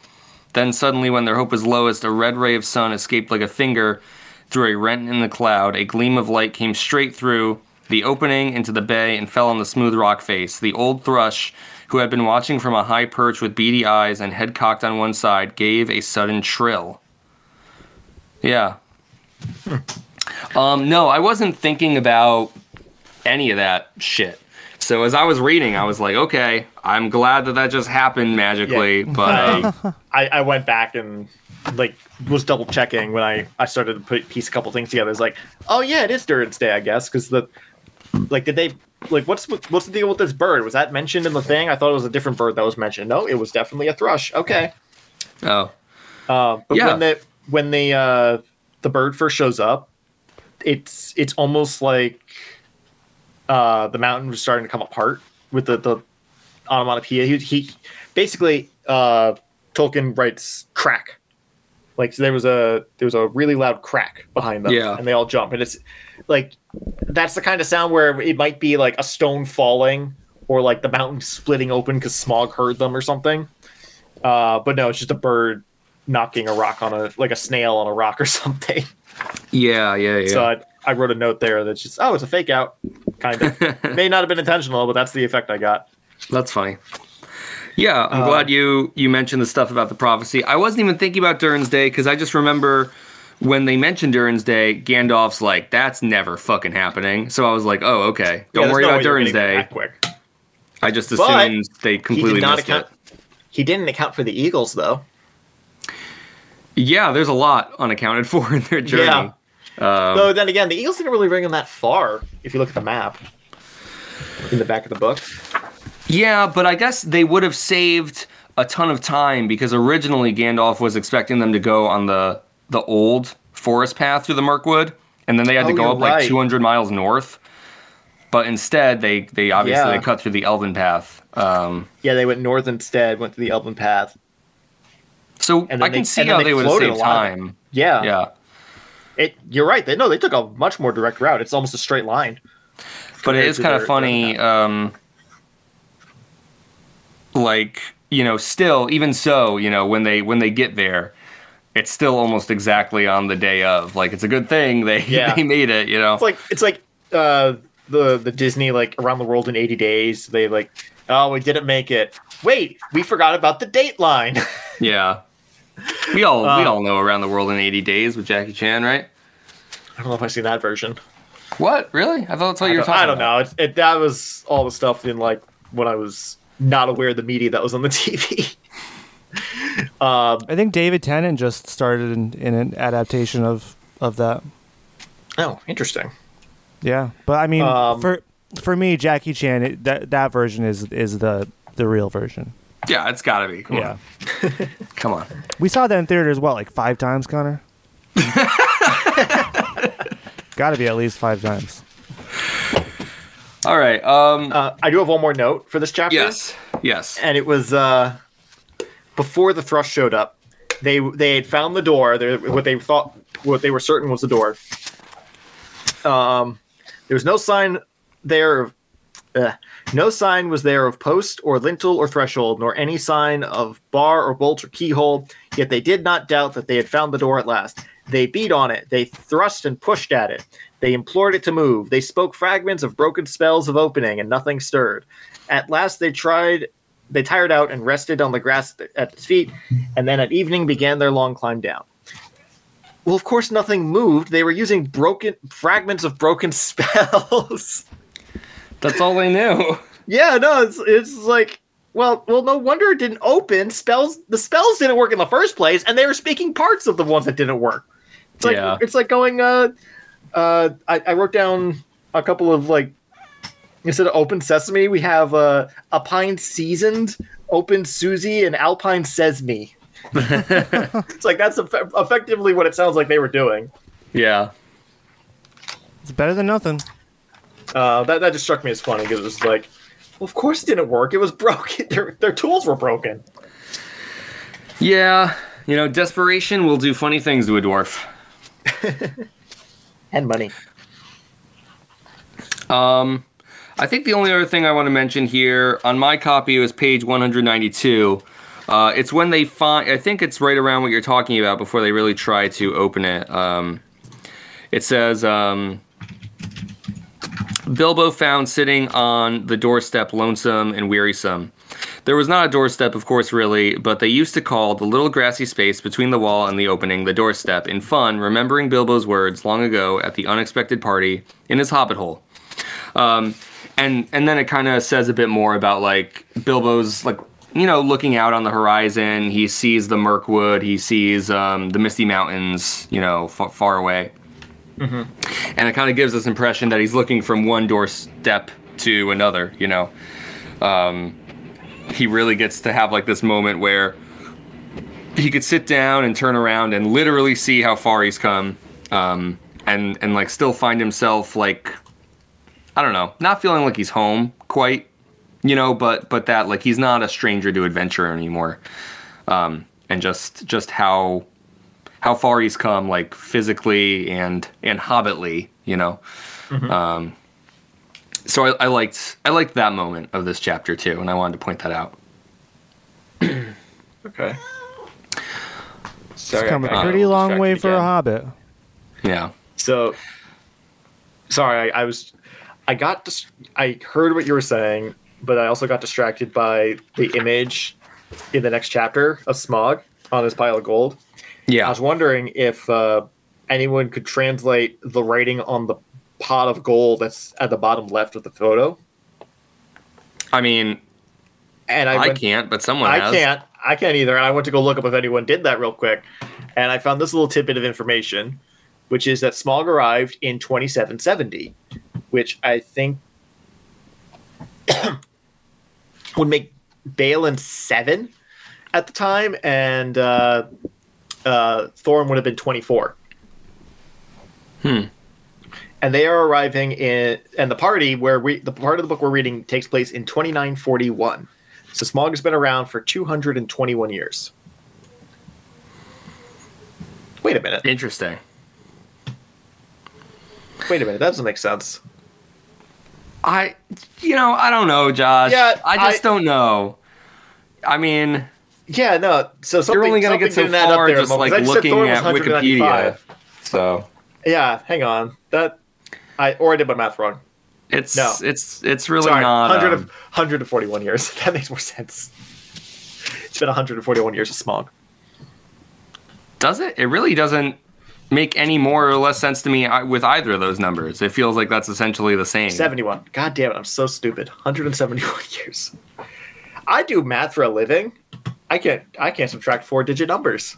Then suddenly, when their hope was lowest, a red ray of sun escaped like a finger through a rent in the cloud. A gleam of light came straight through the opening into the bay and fell on the smooth rock face. The old thrush, who had been watching from a high perch with beady eyes and head cocked on one side, gave a sudden trill. Yeah. Um, no, I wasn't thinking about any of that shit. So as I was reading, I was like, okay, I'm glad that that just happened magically, but uh, I, I went back and like was double checking when I I started to put piece a couple things together. It's like, oh yeah, it is Durin's Day, I guess, because the like did they like what's what's the deal with this bird? Was that mentioned in the thing? I thought it was a different bird that was mentioned. No, it was definitely a thrush. Okay, oh, uh, but Yeah. when the when the uh, the bird first shows up, it's it's almost like uh, the mountain was starting to come apart with the the onomatopoeia. He, he basically uh, Tolkien writes crack. Like so there was a there was a really loud crack behind them, Yeah. and they all jump, and it's like that's the kind of sound where it might be like a stone falling or like the mountain splitting open because smog heard them or something. Uh, but no, it's just a bird knocking a rock on a like a snail on a rock or something. yeah, yeah, yeah. So I, I wrote a note there that's just oh, it's a fake out, kind of. May not have been intentional, but that's the effect I got. That's funny. Yeah, I'm glad you you mentioned the stuff about the prophecy. I wasn't even thinking about Durin's Day because I just remember when they mentioned Durin's Day, Gandalf's like, "That's never fucking happening." So I was like, "Oh, okay. Don't Yeah, worry no about Durin's Day." quick. I just But assumed they He completely did not missed account. it. He didn't account for the eagles though. Yeah, there's a lot unaccounted for in their journey. Yeah. Um, Though then again, the eagles didn't really bring them that far. If you look at the map in the back of the book, Yeah, but I guess they would have saved a ton of time because originally Gandalf was expecting them to go on the the old forest path through the Mirkwood, and then they had Oh, to go up like 200 miles north. But instead, they they obviously Yeah. they cut through the Elven path. Um, Yeah, they went north instead, went through the Elven Path. so And I can they- see how they they would have saved a lot. time. Yeah. Yeah, It you're right. They no, they took a much more direct route. It's almost a straight line. but it is kind of funny. Um, like you know, still even so, you know, when they when they get there, it's still almost exactly on the day of. Like it's a good thing they Yeah. they made it. You know. It's like it's like uh the the Disney like around the world in 80 days. They like oh we didn't make it. Wait, we forgot about the date line. Yeah. We all we Uh, all know around the world in 80 days with Jackie Chan, right? I don't know if I've seen that version. What? Really? I thought that's what I you were talking I don't about. know. It, it, that was all the stuff in like when I was not aware of the media that was on the TV. um, I think David Tennant just started in, in an adaptation of of that. oh, interesting. Yeah, but I mean, Um, for for me, Jackie Chan, it, that that version is is the the real version. Yeah, it's got to be. Come yeah, on. Come on. we saw that in theaters. What, like five times, Connor? Got to be at least five times. All right. Um Uh, I do have one more note for this chapter. yes. Yes. and it was uh, before the thrush showed up. They they had found the door. They, what they thought, what they were certain was the door. Um, there was no sign there of. Uh, no sign was there of post or lintel or threshold, nor any sign of bar or bolt or keyhole. Yet they did not doubt that they had found the door at last. They beat on it. They thrust and pushed at it. They implored it to move. They spoke fragments of broken spells of opening, and nothing stirred. At last, they tried. They tired out and rested on the grass at its feet, and then at evening began their long climb down. Well, of course, nothing moved. They were using broken fragments of broken spells. That's all they knew. yeah, no, it's it's like, well, well, no wonder it didn't open. Spells, the spells didn't work in the first place, and they were speaking parts of the ones that didn't work. It's like Yeah. it's like going. Uh, uh, I, I wrote down a couple of like instead of open sesame, we have uh, a pine seasoned, open Susie, and Alpine says me. it's like that's eff- effectively what it sounds like they were doing. Yeah. It's better than nothing. Uh, that that just struck me as funny because it was like, well, of course it didn't work. It was broken. Their their tools were broken. Yeah. You know, desperation will do funny things to a dwarf. And money. Um, I think the only other thing I want to mention here on my copy was page 192. Uh, it's when they find. I think it's right around what you're talking about before they really try to open it. Um, it says um, Bilbo found sitting on the doorstep, lonesome and wearisome. There was not a doorstep, of course, really, but they used to call the little grassy space between the wall and the opening the doorstep in fun, remembering Bilbo's words long ago at the unexpected party in his hobbit hole. Um, and and then it kind of says a bit more about like Bilbo's like you know looking out on the horizon. He sees the Mirkwood. He sees um, the Misty Mountains. You know, f- far away. And it kind of gives this impression that he's looking from one doorstep to another. You know, um, he really gets to have like this moment where he could sit down and turn around and literally see how far he's come, um, and and like still find himself like I don't know, not feeling like he's home quite, you know, but but that like he's not a stranger to adventure anymore, um, and just just how how far he's come like physically and and hobbitly, you know. Um, so I, I liked I liked that moment of this chapter too, and I wanted to point that out. Okay. It's Sorry, come I a got pretty long way for a hobbit. Yeah. So, sorry, I, I was, I got, dis- I heard what you were saying, but I also got distracted by the image in the next chapter of Smaug on his pile of gold. Yeah. I was wondering if uh, anyone could translate the writing on the pot of gold that's at the bottom left of the photo. I mean, And I, I, went, can't, but someone I has. can't. I can't either. And I went to go look up if anyone did that real quick. And I found this little tidbit of information, which is that Smaug arrived in 2770, which I think would make Balin seven at the time, and uh, uh, Thorin would have been 24. Hmm. And they are arriving in, and the party where we, the part of the book we're reading takes place in 2941. So Smaug has been around for 221 years. Wait a minute. Interesting. Wait a minute. That doesn't make sense. I, you know, I don't know, Josh. Yeah, I just I- don't know. I mean, Yeah, no. So something, you're only gonna get so something didn't up far there just like 'cause I just said looking at Wikipedia. So Yeah, hang on. That I or I did my math wrong. it's No. it's it's really Sorry, not. 100 um, of, 141 years. That makes more sense. It's been 141 years of Smaug. does it? It really doesn't make any more or less sense to me uh, with either of those numbers. It feels like that's essentially the same. 71. God damn it, I'm so stupid. 171 years. I do math for a living. I can't I can't subtract four digit numbers.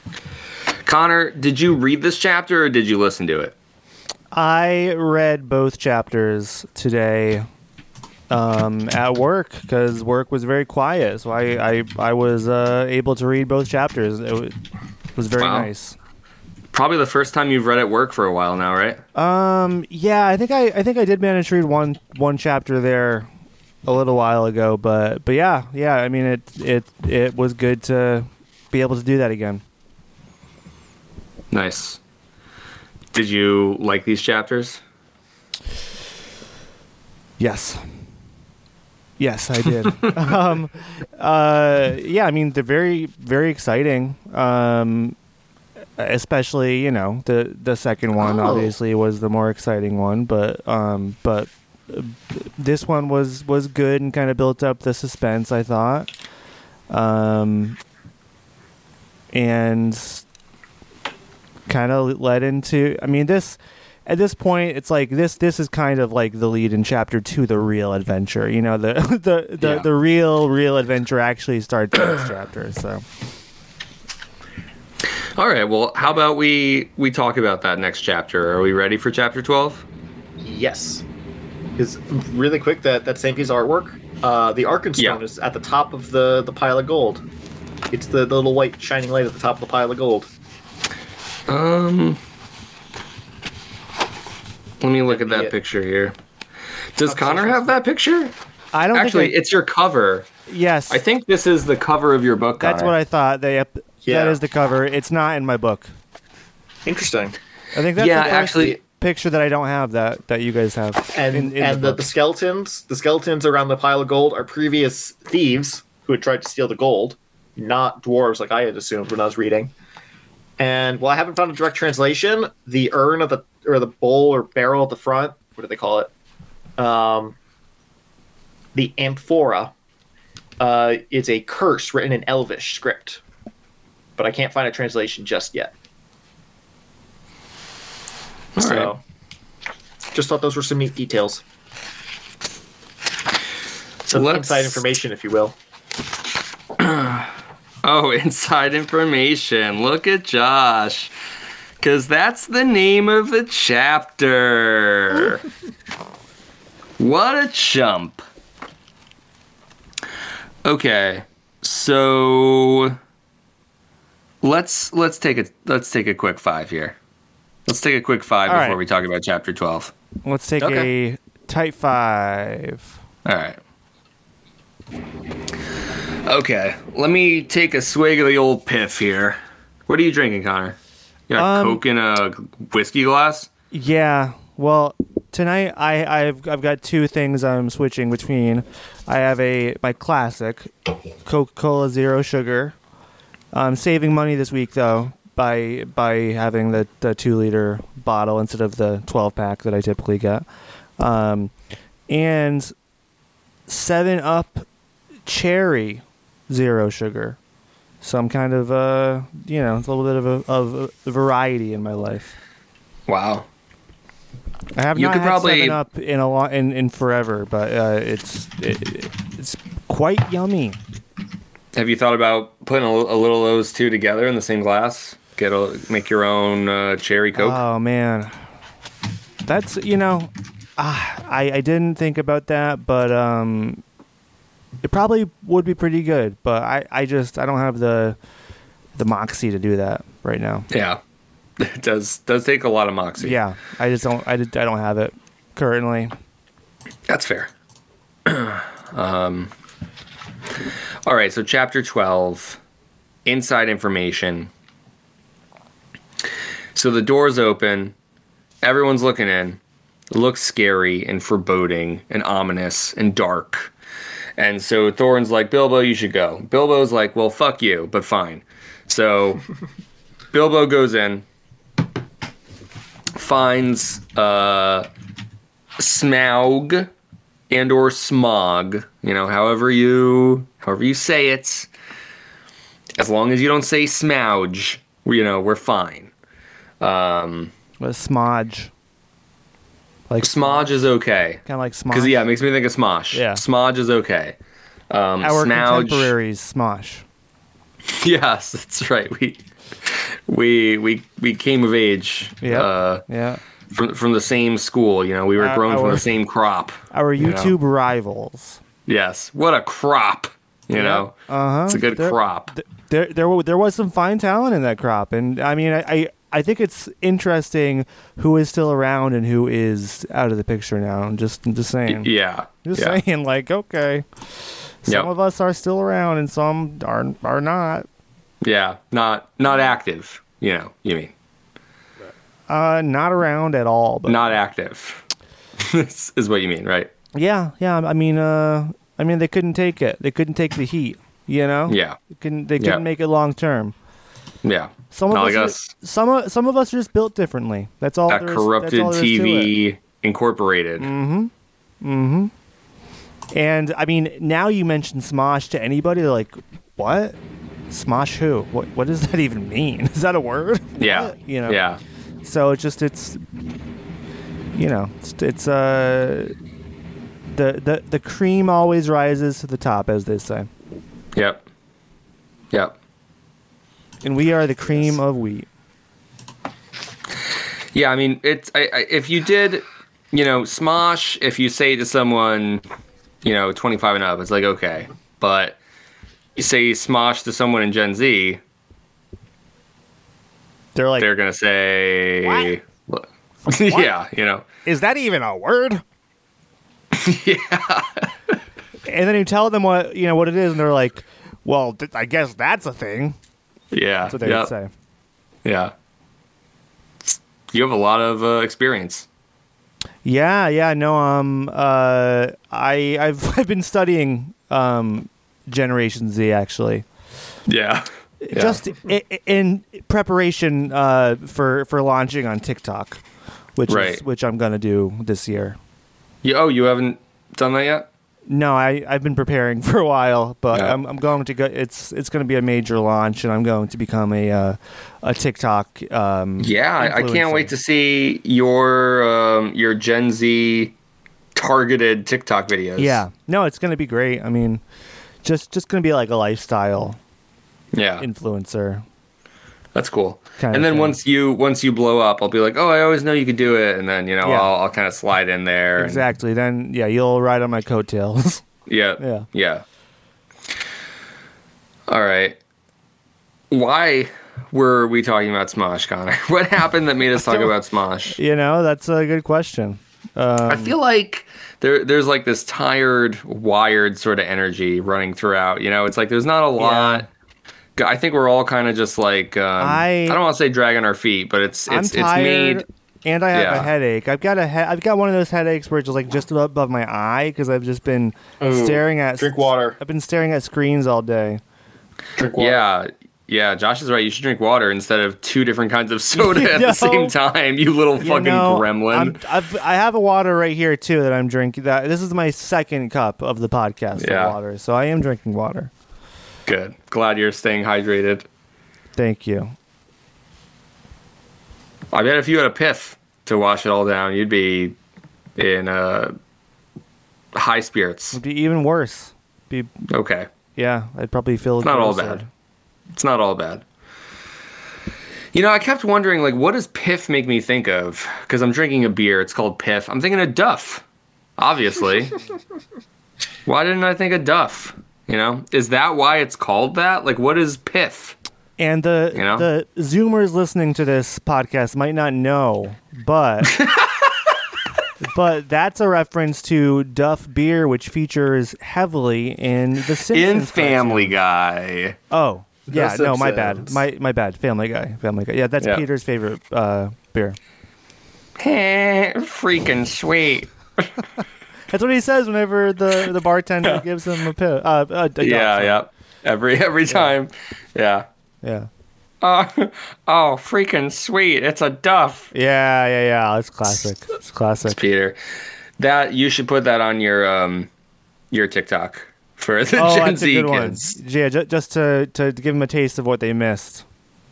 Connor, did you read this chapter or did you listen to it? I read both chapters today um, at work because work was very quiet, so I I, I was uh, able to read both chapters. It wa- was very Wow. nice. Probably the first time you've read at work for a while now, right? Um, yeah, I think I I think I did manage to read one one chapter there a little while ago, but but yeah, yeah. I mean, it it it was good to be able to do that again. Nice. Did you like these chapters? Yes. Yes, I did. um, uh, yeah, I mean they're very, very exciting. Um, especially, you know, the the second one Oh. obviously was the more exciting one, but um, but uh, this one was was good and kind of built up the suspense. I thought, um, and kind of led into. I mean, this at this point, it's like this. This is kind of like the lead in chapter two, the real adventure. You know, the the the, Yeah. the real real adventure actually starts in this chapter. So All right. Well, how about we we talk about that next chapter? Are we ready for chapter 12? Yes. Is really quick that that same piece of artwork. Uh, the Arkenstone Yeah. is at the top of the the pile of gold. It's the, the little white shining light at the top of the pile of gold. Um Let me look at that picture here. Does Connor have that picture? I don't Actually, think it's your cover. Yes, I think this is the cover of your book. that's Connor. what I thought. They that Yeah. is the cover. It's not in my book. Interesting. I think that's Yeah, the actually- picture that I don't have that that you guys have. And in, in and the, book. the skeletons, the skeletons around the pile of gold are previous thieves who had tried to steal the gold, not dwarves like I had assumed when I was reading. And while I haven't found a direct translation, the urn of the or the bowl or barrel at the front, what do they call it? Um, the amphora uh, is a curse written in Elvish script, but I can't find a translation just yet. All so, right. just thought those were some neat details. Some Let's- inside information, if you will. Oh, inside information. Look at Josh. Because that's the name of the chapter. what a chump. Okay. So let's let's take a let's take a quick 5 here. Let's take a quick 5 All before right. we talk about chapter 12. Let's take Okay. a tight five. All right. Okay, let me take a swig of the old piff here. What are you drinking, Connor? You got Um, Coke in a whiskey glass? Yeah. Well, tonight I I've I've got two things I'm switching between. I have a my classic Coca-Cola Zero Sugar. I'm saving money this week though by by having the the two liter bottle instead of the 12 pack that I typically get. Um, and Seven Up Cherry Zero Sugar. Some kind of uh, you know, it's a little bit of a, of a variety in my life. Wow. I have You not could had probably- Seven Up in a lot in, in forever, but uh, it's it, it's quite yummy. Have you thought about putting a, a little of those two together in the same glass? Get a make your own uh, cherry Coke. Oh man, that's you know, ah, I I didn't think about that, but um, it probably would be pretty good, but I, I just I don't have the the moxie to do that right now. Yeah, it does does take a lot of moxie. Yeah, I just don't I, did- I don't have it currently. That's fair. um, all right, so chapter 12 inside information. So the door's open, everyone's looking in. It looks scary and foreboding and ominous and dark. And so Thorin's like, Bilbo, you should go. Bilbo's like, well, fuck you, but fine. So Bilbo goes in, finds uh, Smaug and or Smog, you know, however you however you say it. As long as you don't say Smouge, you know, we're fine. Um, But smodge. Like Smodge is okay. kind of like smosh. Because yeah, it makes me think of Smosh. Yeah. Smodge is okay. Um, Our Smouge, contemporaries smosh. yes, that's right. We we we we came of age. Yep. Uh, Yeah. from from the same school. You know, we were grown from the same crop. Our You know. YouTube rivals. Yes. What a crop. You know, Uh huh. it's a good crop. there there there was some fine talent in that crop, and I mean I, I I think it's interesting who is still around and who is out of the picture now. I'm just I'm just saying, yeah. just yeah. saying, like okay, some Yep. of us are still around and some are are not. Yeah. Not not active. You know, you mean Uh, not around at all. But not active. this is what you mean, right? yeah, yeah. I mean, uh, I mean they couldn't take it. They couldn't take the heat. You know. Yeah. They couldn't. They couldn't Yeah. make it long term. Yeah. Some of us, like are- some of some of us are just built differently. That's all. That is- corrupted all there is to it. TV incorporated. And I mean, now you mention Smosh to anybody, they're like, "What? Smosh who? What? What does that even mean? Is that a word?" Yeah. You know. Yeah. So it's just it's, you know, it's, it's uh, the the the cream always rises to the top, as they say, Yep. Yep. And we are the cream Yes. of wheat. Yeah, I mean, it's I, I, if you did, you know, Smosh. If you say to someone, you know, 25 and up, it's like okay, but you say Smosh to someone in Gen Z, They're like, they're gonna say, What? yeah, you know, "Is that even a word?" yeah, And then you tell them what you know what it is, and they're like, "Well, th- I guess that's a thing." Yeah, That's what they yeah, would say. yeah. You have a lot of uh, experience. Yeah, yeah, no, um, uh, I, I've, I've been studying, um, Generation Z actually, Yeah, Yeah. just i- i- in preparation, uh, for, for launching on TikTok, which Right. is, which I'm gonna do this year. you, oh, you haven't done that yet? No, I, I've been preparing for a while, but Yeah. I'm, I'm going to go. It's it's going to be a major launch, and I'm going to become a uh, a TikTok. Um, Yeah, I, I can't wait to see your um, your Gen Z targeted TikTok videos. Yeah, no, it's going to be great. I mean, just just going to be like a lifestyle yeah, influencer. That's cool. And then thing. once you once you blow up, I'll be like, oh, I always know you could do it, and then you know Yeah. I'll, I'll kind of slide in there. and- Exactly. Then yeah, you'll ride on my coattails. yeah, Yeah. yeah. All right. Why were we talking about Smosh, Connor? What happened that made us talk about Smosh? you know, that's a good question. Um, I feel like there there's like this tired, wired sort of energy running throughout. You know, it's like there's not a lot. I think we're all kind of just like um, I- I, don't want to say dragging our feet, but it's I'm it's it's tired, made. and I have a headache. I've got a he- I've got one of those headaches where it's just like just above my eye because I've just been Ooh, staring at Drink water. I've been staring at screens all day. Drink water. Yeah, yeah. Josh is right. You should drink water instead of two different kinds of soda You at know? the same time. You little You fucking know, gremlin. I'm, I've, I have a water right here too that I'm drinking. That this is my second cup of the podcast Yeah. of water, so I am drinking water. Good. Glad you're staying hydrated. Thank you. I bet if you had a piff to wash it all down, you'd be in uh, high spirits. It'd be even worse. Be Okay. yeah, I'd probably feel It's not all bad. It's not all bad. You know, I kept wondering, like, what does Piff make me think of? Because I'm drinking a beer. It's called Piff. I'm thinking of Duff, obviously. Why didn't I think of Duff? You know, is that why it's called that? Like, what is pith? And the You know? the Zoomers listening to this podcast might not know, but but that's a reference to Duff beer, which features heavily in the Simpsons. In cartoon. Family Guy. Oh, yeah. The No, my bad. My my bad. Family Guy. Family Guy. Yeah, that's Yeah. Peter's favorite uh, beer. Freaking sweet. That's what he says whenever the, the bartender gives him a pill. Uh, a, a Yeah, yeah. Every every time. Yeah. yeah, Oh, oh, freaking sweet! It's a Duff. yeah, yeah, yeah. It's classic. It's classic. Peter. That you should put that on your um your TikTok for the Oh, Gen Z kids. one. Yeah, ju- just to to give them a taste of what they missed.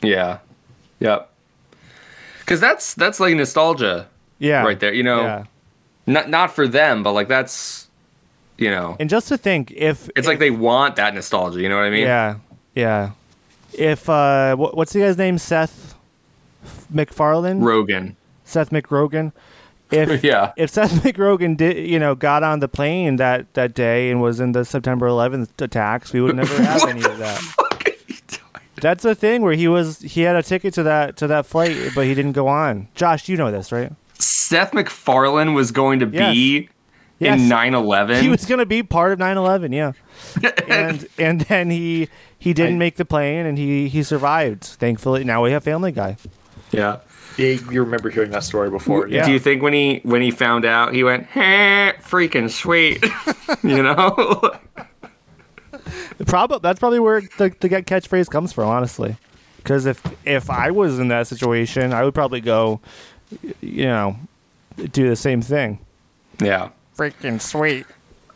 Yeah. Yep. Cuz that's that's like nostalgia Yeah, right there. You know, Yeah, not not for them, but like that's you know, and just to think if it's like they want that nostalgia, you know what I mean? yeah, yeah. If uh, what, what's the guy's name? Seth MacFarlane. Rogan. Seth McRogan. If Yeah. if Seth McRogan did, you know, got on the plane that that day and was in the September 11th attacks, we would never have any of that. That's the thing where he was he had a ticket to that to that flight, but he didn't go on. Josh, you know this, right? Seth MacFarlane was going to be Yes. in 9/11. He was going to be part of 9/11, yeah. and and then he he didn't I- make the plane and he he survived. Thankfully, now we have Family Guy. yeah. Yeah, you remember hearing that story before. Yeah. Do you think when he when he found out, he went, "Heh, freaking sweet," you know? Probably that's probably where the the catchphrase comes from, honestly. Because if if I was in that situation, I would probably go, you know, do the same thing. yeah. Freaking sweet.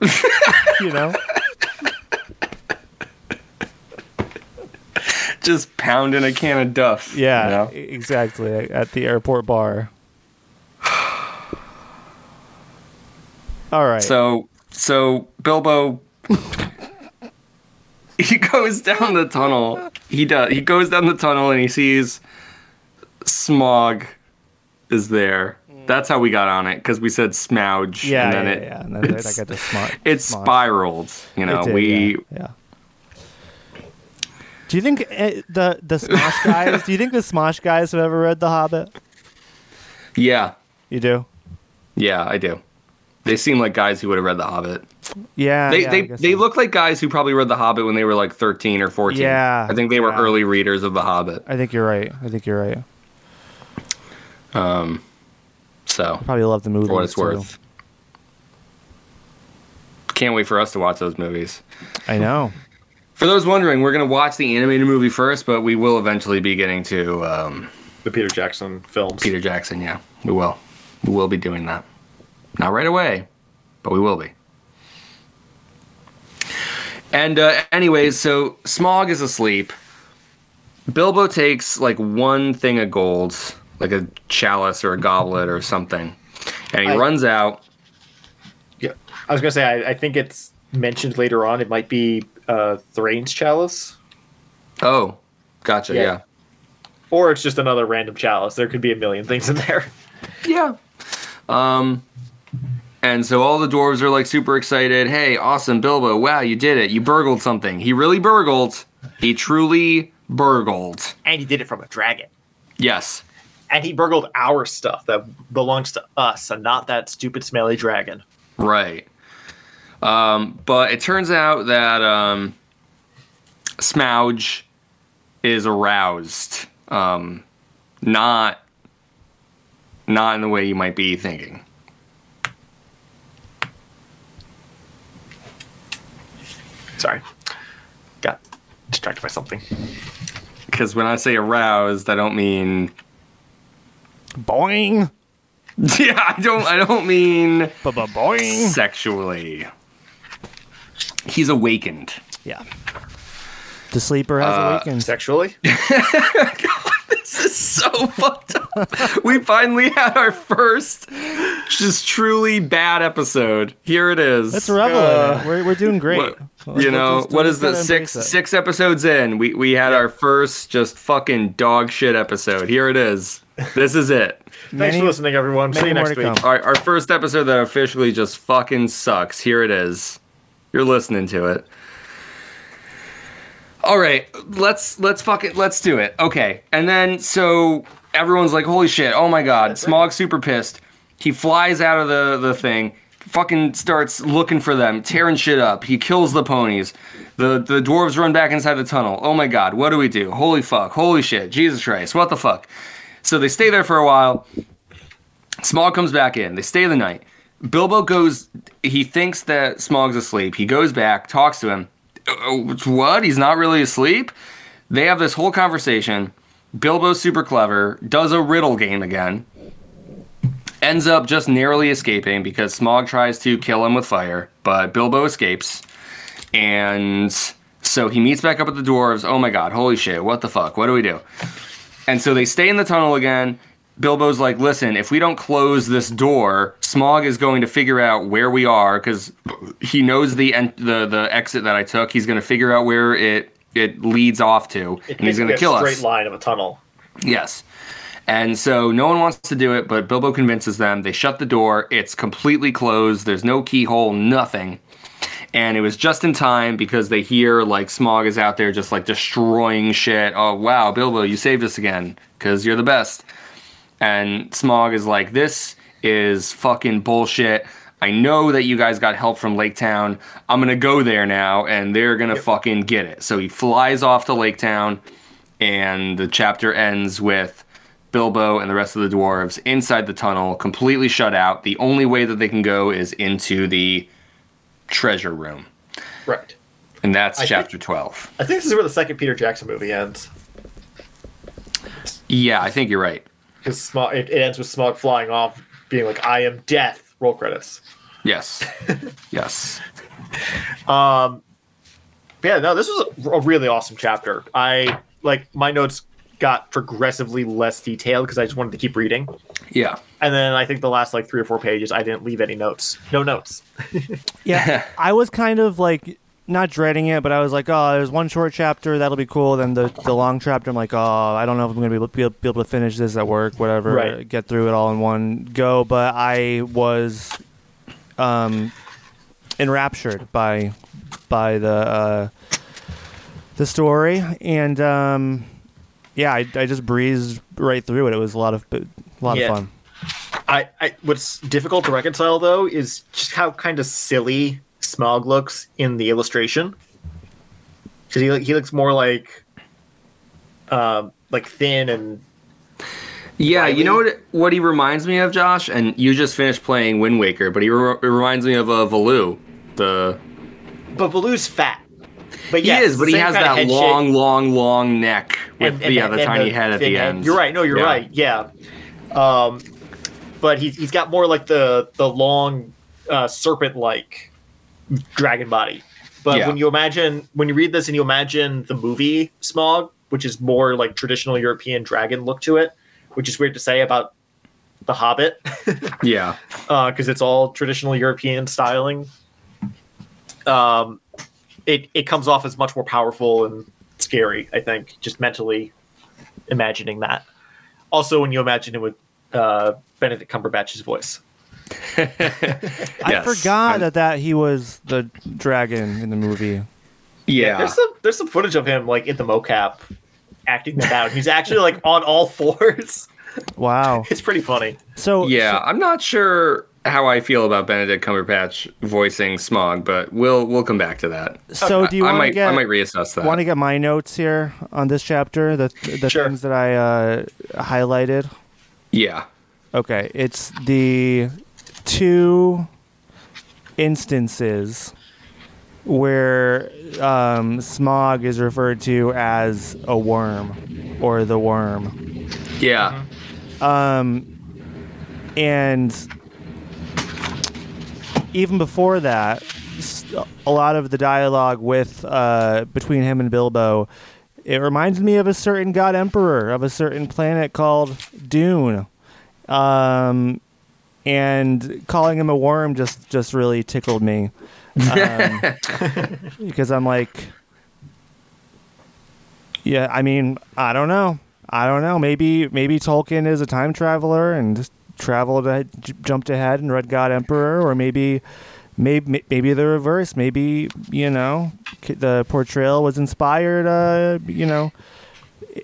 you know. Just pounding a can of Duff. you Yeah, know? e- exactly. At the airport bar. All right. So so Bilbo he goes down the tunnel. He does. He goes down the tunnel and he sees Smaug is there. That's how we got on it because we said Smouge. yeah, and then yeah, it, yeah. And then I it's- got the smart. it smart. spiraled. You know, did, we yeah, yeah. Do you think uh, the the Smosh guys? do you think the Smosh guys have ever read The Hobbit? yeah You do. yeah I do. They seem like guys who would have read The Hobbit. Yeah. They yeah, they they so. look like guys who probably read The Hobbit when they were like 13 or 14. Yeah, I think they were early readers of The Hobbit. I think you're right. I think you're right. Um, so Probably love the movie. for what it's worth. Can't wait for us to watch those movies. I know. For those wondering, we're gonna watch the animated movie first, but we will eventually be getting to um, The Peter Jackson films. Peter Jackson. Yeah, we will. We will be doing that. Not right away, but we will be. And uh, anyways, so Smaug is asleep. Bilbo takes like one thing of gold, like a chalice or a goblet or something, and he I- runs out. Yeah, I was gonna say I, I think it's mentioned later on. It might be uh, Thrain's chalice, Oh, gotcha. Yeah. Yeah. or it's just another random chalice. There could be a million things in there. Yeah. Um, and so all the dwarves are like super excited. Hey, awesome, Bilbo! Wow, you did it! You burgled something. He really burgled. He truly burgled. And he did it from a dragon. Yes. And he burgled our stuff that belongs to us, and not that stupid smelly dragon. Right. Um, but it turns out that um, Smouge is aroused. Um, not not in the way you might be thinking. Sorry, got distracted by something. Because when I say aroused, I don't mean Boing. yeah, I don't I don't mean Boing. sexually. He's awakened. Yeah. The sleeper has Uh, awakened. Sexually, This is so fucked up. We finally had our first just truly bad episode. Here it is. Let's revel in it. We're, we're doing great. What- Let's- you know, let's- what let's is the six it. six episodes in? We we had our first just fucking dog shit episode. Here it is. This is it. thanks Many- for listening, everyone. See you next week. come. Our, our first episode that officially just fucking sucks. Here it is. You're listening to it. All right, let's let's fuck it. Let's do it. Okay, and then so everyone's like, "Holy shit! Oh my god!" Smaug's super pissed. He flies out of the the thing. Fucking starts looking for them, tearing shit up. He kills the ponies. The the dwarves run back inside the tunnel. Oh my god! What do we do? Holy fuck! Holy shit! Jesus Christ! What the fuck? So they stay there for a while. Smaug comes back in. They stay the night. Bilbo goes. He thinks that Smaug's asleep. He goes back, talks to him. "Uh, What? He's not really asleep. They have this whole conversation. Bilbo's super clever. Does a riddle game again. Ends up just narrowly escaping because Smaug tries to kill him with fire, but Bilbo escapes. And so he meets back up with the dwarves. Oh my god! Holy shit! What the fuck? What do we do? And so they stay in the tunnel again. Bilbo's like, listen, if we don't close this door, Smaug is going to figure out where we are because he knows the en- the the exit that I took. He's going to figure out where it it leads off to, It and he's going to kill a straight us. line of a tunnel. Yes. And so no one wants to do it, but Bilbo convinces them. They shut the door. It's completely closed. There's no keyhole, nothing. And it was just in time because they hear like Smaug is out there just like destroying shit. Oh, wow, Bilbo, you saved us again because you're the best. And Smaug is like, this is fucking bullshit. I know that you guys got help from Lake Town. I'm going to go there now and they're going to fucking get it. So he flies off to Lake Town and the chapter ends with Bilbo and the rest of the dwarves inside the tunnel, completely shut out. The only way that they can go is into the treasure room. Right. And that's I think- chapter 12. I think this is where the second Peter Jackson movie ends. Yeah, I think you're right. Because Smaug, it, it ends with Smaug flying off, being like, "I am death." Roll credits. Yes. yes. Um, yeah, no, this was a really awesome chapter. I like my notes got progressively less detailed because I just wanted to keep reading. Yeah. And then I think the last like three or four pages, I didn't leave any notes. No notes. Yeah, I was kind of like not dreading it, but I was like, oh, there's one short chapter that'll be cool. Then the the long chapter, I'm like, oh, I don't know if I'm gonna be able, be be able to finish this at work, whatever, Right. get through it all in one go. But I was um enraptured by by the uh, the story, and um, yeah, I, I just breezed right through it. It was a lot of a lot Yeah. of fun. I, I what's difficult to reconcile though is just how kind of silly Smaug looks in the illustration. Because he he looks more like, um, like thin and Yeah, you know what what he reminds me of, Josh? And you just finished playing Wind Waker, but he re- reminds me of uh, Valoo. The but Valoo's fat. But He yes, is, but he has that head shape. long, long, long neck with And- the, and yeah, the and tiny head at the head. end. You're right. No, you're Yeah. right. Yeah. Um, but he's he's got more like the the long uh, serpent like dragon body. But Yeah. when you imagine when you read this and you imagine the movie Smaug, which is more like traditional European dragon look to it, which is weird to say about the Hobbit Yeah. because it's all traditional European styling. Um, it it comes off as much more powerful and scary. I think just mentally imagining that. Also, when you imagine it with uh, Benedict Cumberbatch's voice. I forgot I'm- that, that he was the dragon in the movie. Yeah. There's some there's some footage of him like in the mocap acting that out. He's actually like on all fours. Wow. It's pretty funny. So Yeah, I'm not sure how I feel about Benedict Cumberbatch voicing Smaug, but we'll we'll come back to that. So do you I want to might get I might reassess that. want to get my notes here on this chapter? The the Sure. things that I uh, highlighted. yeah. Okay, it's the two instances where um, Smaug is referred to as a worm or the worm. Yeah. Um, and even before that, a lot of the dialogue with uh, between him and Bilbo, it reminds me of a certain god emperor of a certain planet called Dune. Um, and calling him a worm just just really tickled me, um, because I'm like, yeah, I mean, I don't know. I don't know. Maybe maybe Tolkien is a time traveler and just traveled, ahead, j- jumped ahead and read God Emperor, or maybe maybe maybe the reverse. Maybe you know the portrayal was inspired. Uh, you know,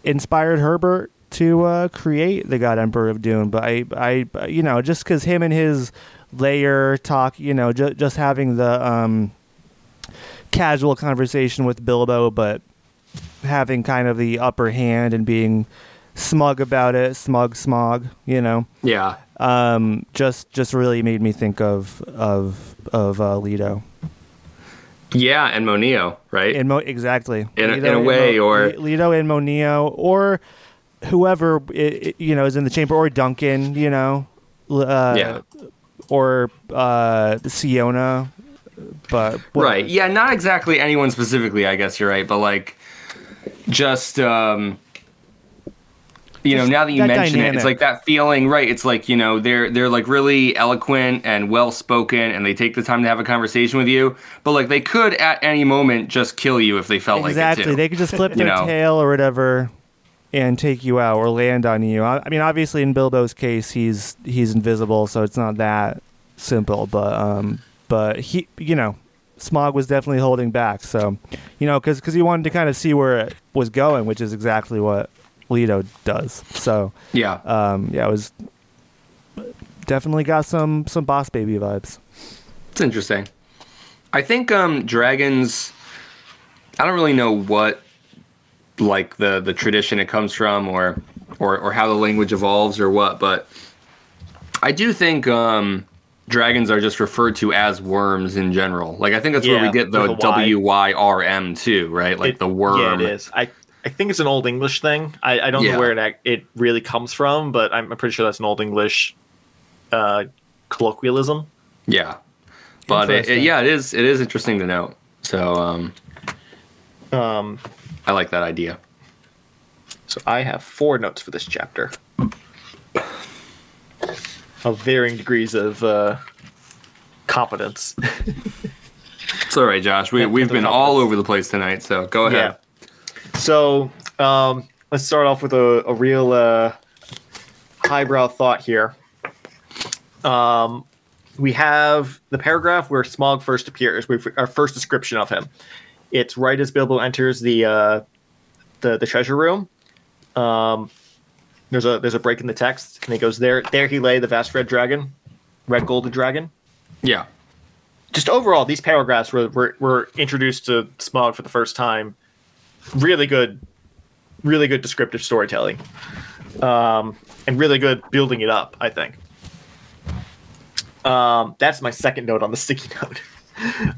inspired Herbert to uh, create the God Emperor of Dune. But I, I, you know, just because him and his lair talk, you know, ju- just having the um, casual conversation with Bilbo, but having kind of the upper hand and being smug about it, smug smog, you know Yeah. Um, just just really made me think of of of uh, Leto. Yeah, and Moneo, right? In Mo- exactly In a- Leto in a and way, or- Le- Leto and Moneo, or whoever i- i- you know is in the chamber, or Duncan, you know, uh, Yeah. or uh, Siona. But. Right. Yeah, not exactly anyone specifically, I guess you're right, but like just um you know, now that you that mention it, it's like that feeling, right? It's like, you know, they're they're like really eloquent and well spoken and they take the time to have a conversation with you, but like they could at any moment just kill you if they felt exactly. like it too. They could just flip their know? tail or whatever and take you out or land on you. I, I mean, obviously in Bilbo's case, he's he's invisible, so it's not that simple. But um, but he, you know, Smaug was definitely holding back. So, you know, because because he wanted to kind of see where it was going, which is exactly what Leto does. So, yeah. um, yeah, it was definitely got some some Boss Baby vibes. It's interesting. I think um dragons I don't really know what like the the tradition it comes from or or or how the language evolves or what, but I do think um dragons are just referred to as worms in general. Like I think that's where we get the with a Y. W Y R M too, right? Like It- the worm. Yeah, it is. I I think it's an old English thing. I, I don't Yeah. know where it it really comes from, but I'm pretty sure that's an old English uh, colloquialism. Yeah. But it, it- yeah, it is it is interesting to note. So um Um, I like that idea. so I have four notes for this chapter of varying degrees of uh, competence. It's all right, Josh. We we've been all over the place tonight, so go ahead. So um, let's start off with a, a real uh, highbrow thought here. Um, we have the paragraph where Smaug first appears. We our first description of him. It's right as Bilbo enters the uh, the the treasure room. Um, there's a there's a break in the text, and he goes there. There he lay, the vast red dragon, red golden dragon Yeah. just overall, these paragraphs were, were, were introduced to Smaug for the first time. Really good, really good descriptive storytelling, um, and really good building it up. I think. Um, that's my second note on the sticky note.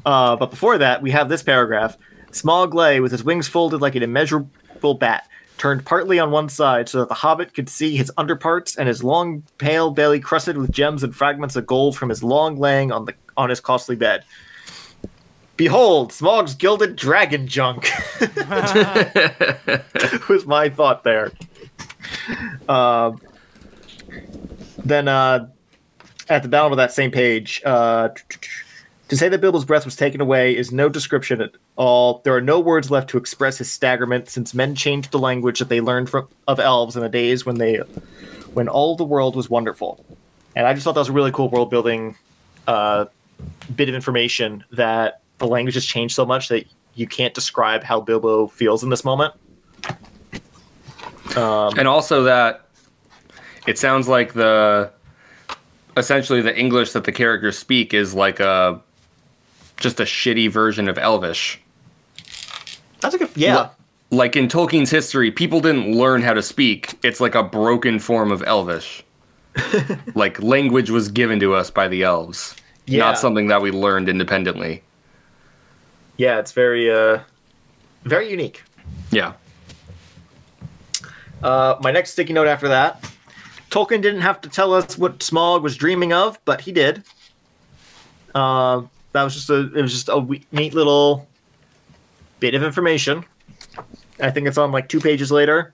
Uh, but before that, we have this paragraph: Smaug lay with his wings folded like an immeasurable bat, turned partly on one side so that the hobbit could see his underparts and his long pale belly crusted with gems and fragments of gold from his long laying on the on his costly bed. Behold, Smaug's gilded dragon junk. was my thought there. Um, then uh, at the bottom of that same page, uh, to say that Bilbo's breath was taken away is no description at all. There are no words left to express his staggerment, since men changed the language that they learned from of elves in the days when they, when all the world was wonderful. And I just thought that was a really cool world building uh, bit of information that the language has changed so much that you can't describe how Bilbo feels in this moment. Um, and also that it sounds like the essentially the English that the characters speak is like a just a shitty version of Elvish. that's a good, yeah. Like in Tolkien's history, people didn't learn how to speak. It's like a broken form of Elvish. like language was given to us by the elves, Yeah. not something that we learned independently. Yeah, it's very, uh, very unique. Yeah. Uh, my next sticky note after that Tolkien didn't have to tell us what Smaug was dreaming of, but he did. Uh, that was just a it was just a wee- neat little bit of information. I think it's on like two pages later.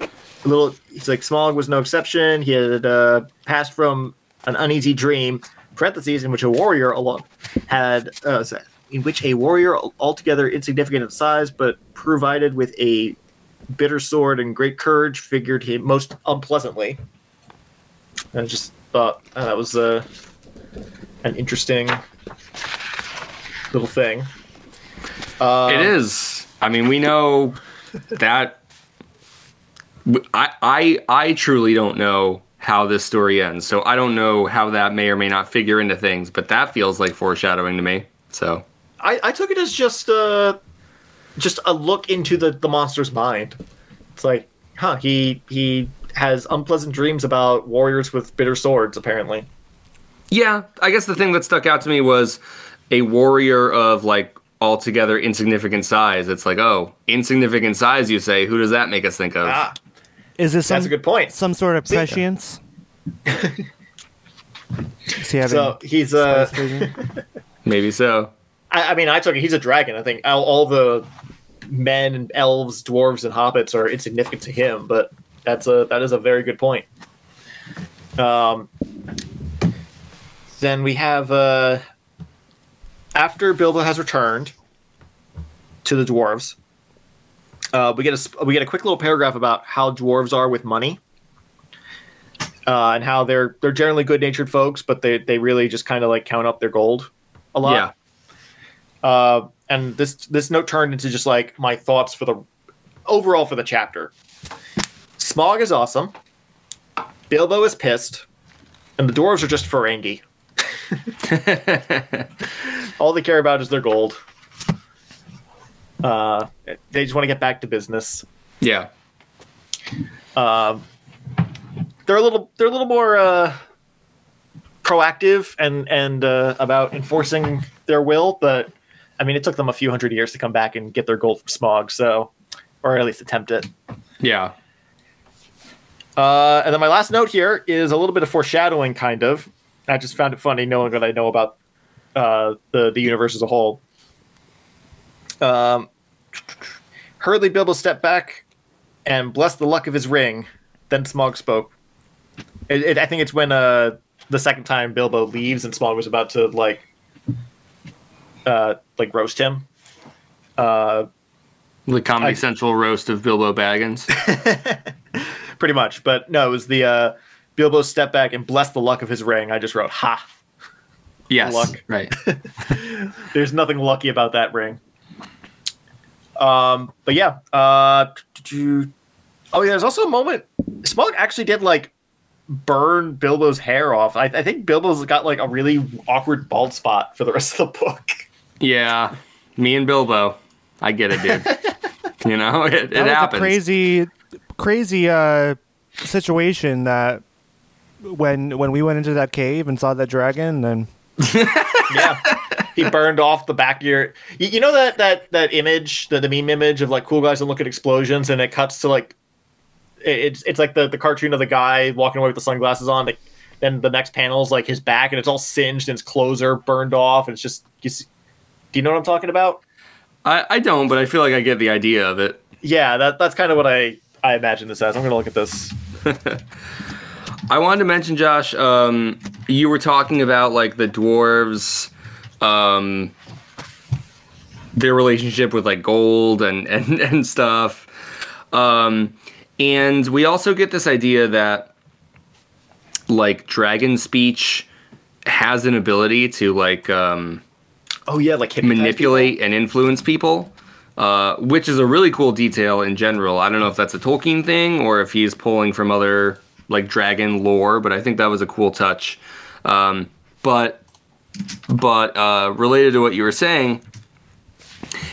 A little, he's like Smaug was no exception. He had uh, passed from an uneasy dream, parentheses, in which a warrior alone had uh, in which a warrior altogether insignificant in size, but provided with a bitter sword and great courage figured him most unpleasantly. And I just thought uh, that was uh, an interesting little thing. Uh, it is. I mean, we know that. I I I truly don't know how this story ends, so I don't know how that may or may not figure into things. But that feels like foreshadowing to me. So I, I took it as just uh just a look into the, the monster's mind. It's like, huh, he he has unpleasant dreams about warriors with bitter swords, apparently. Yeah, I guess the thing that stuck out to me was a warrior of like altogether insignificant size. It's like, oh, insignificant size, you say? Who does that make us think of? Ah, Is this some, that's a good point. some sort of See- prescience? Is he having So he's uh spice? Maybe so. I, I mean I took it he's a dragon. I think all, all the men and elves, dwarves, and hobbits are insignificant to him, but that's a that is a very good point. Um then we have uh after Bilbo has returned to the dwarves, uh, we get a we get a quick little paragraph about how dwarves are with money, uh, and how they're they're generally good natured folks, but they they really just kind of like count up their gold a lot. Uh, and this this note turned into just like my thoughts for the overall for the chapter. Smaug is awesome. Bilbo is pissed, and the dwarves are just Ferengi. All they care about is their gold. Uh, they just want to get back to business. Yeah. Um, they're a little they're a little more uh, proactive and and uh, about enforcing their will, but I mean, it took them a few hundred years to come back and get their gold from Smaug, so or at least attempt it. Yeah. Uh, and then my last note here is a little bit of foreshadowing, kind of. I just found it funny knowing what I know about uh, the the universe as a whole. Um, hurriedly, Bilbo stepped back and blessed the luck of his ring. Then Smaug spoke. It, it, I think it's when uh, the second time Bilbo leaves and Smaug was about to like uh, like roast him. Uh, The Comedy I- Central roast of Bilbo Baggins. pretty much, but no, it was the uh, Bilbo stepped back and bless the luck of his ring. I just wrote ha. Yes. Luck. Right. There's nothing lucky about that ring. Um, but yeah. Uh, oh yeah, there's also a moment. Smaug actually did like burn Bilbo's hair off. I, I think Bilbo's got like a really awkward bald spot for the rest of the book. Yeah. Me and Bilbo. I get it, dude. you know, it, it that was happens. a crazy, crazy uh, situation that when when we went into that cave and saw that dragon, then yeah. He burned off the back of your. You, you know that that that image, the, the meme image of like cool guys and look at explosions, and it cuts to like, it's it's like the the cartoon of the guy walking away with the sunglasses on. Like, then the next panel is like his back, and it's all singed, and his clothes are burned off, and it's just. You see, do you know what I'm talking about? I, I don't, but I feel like I get the idea of it. Yeah, that that's kind of what I I imagine this as. I'm gonna look at this. I wanted to mention, Josh, um, you were talking about like the dwarves, um, their relationship with like gold and and, and stuff. Um, and we also get this idea that like dragon speech has an ability to like um, Oh yeah, like manipulate and influence people, uh, which is a really cool detail in general. I don't know if that's a Tolkien thing or if he's pulling from other like dragon lore, but I think that was a cool touch. Um, but but uh, related to what you were saying,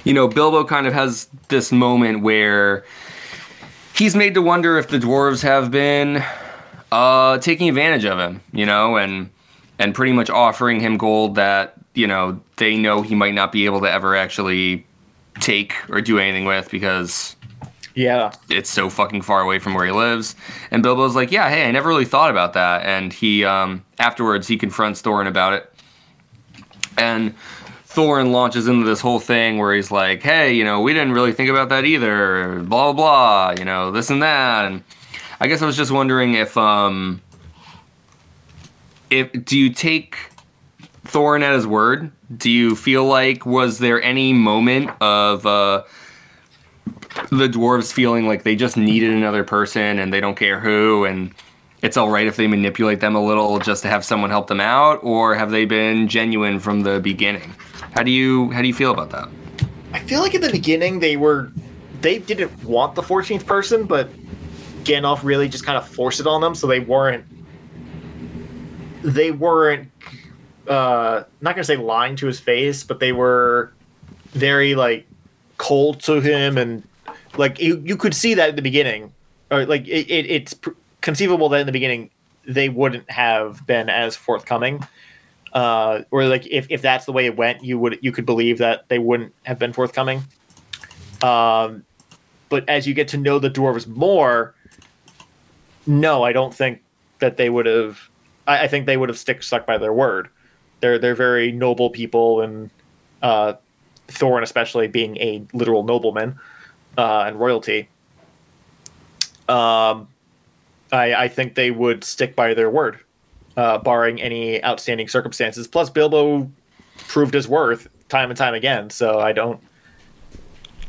you know, Bilbo kind of has this moment where he's made to wonder if the dwarves have been uh, taking advantage of him, you know, and and pretty much offering him gold that you know they know he might not be able to ever actually take or do anything with because Yeah, it's so fucking far away from where he lives. And Bilbo's like, yeah, hey, I never really thought about that. And he um, afterwards he confronts Thorin about it, and Thorin launches into this whole thing where he's like, hey, you know, we didn't really think about that either. Blah blah blah. You know, this and that. And I guess I was just wondering if um, if do you take Thorin at his word? Do you feel like was there any moment of uh, the dwarves feeling like they just needed another person and they don't care who and it's all right if they manipulate them a little just to have someone help them out or have they been genuine from the beginning? How do you how do you feel about that? I feel like in the beginning they were they didn't want the 14th person, but Gandalf really just kind of forced it on them, so they weren't they weren't uh not gonna say lying to his face, but they were very like cold to him and like you, you could see that in the beginning. Or like it, it, it's pr- conceivable that in the beginning they wouldn't have been as forthcoming. Uh, or like if, if that's the way it went you would you could believe that they wouldn't have been forthcoming. Um, but as you get to know the dwarves more no i don't think that they would have i, I think they would have stick stuck by their word they're they're very noble people and uh, Thorin especially being a literal nobleman uh, and royalty. Um, I, I think they would stick by their word, uh, barring any outstanding circumstances. Plus, Bilbo proved his worth time and time again. So I don't.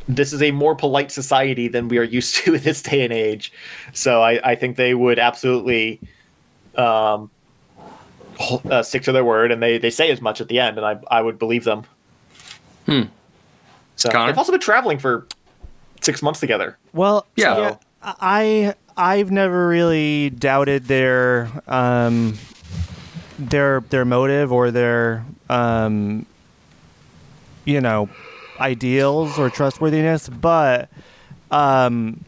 This is a more polite society than we are used to in this day and age. So I, I think they would absolutely um, uh, stick to their word, and they, they say as much at the end, and I, I would believe them. Hmm. So Connor? they've also been traveling for six months together. Well, Yeah. I I've never really doubted their um their their motive or their um you know ideals or trustworthiness, but um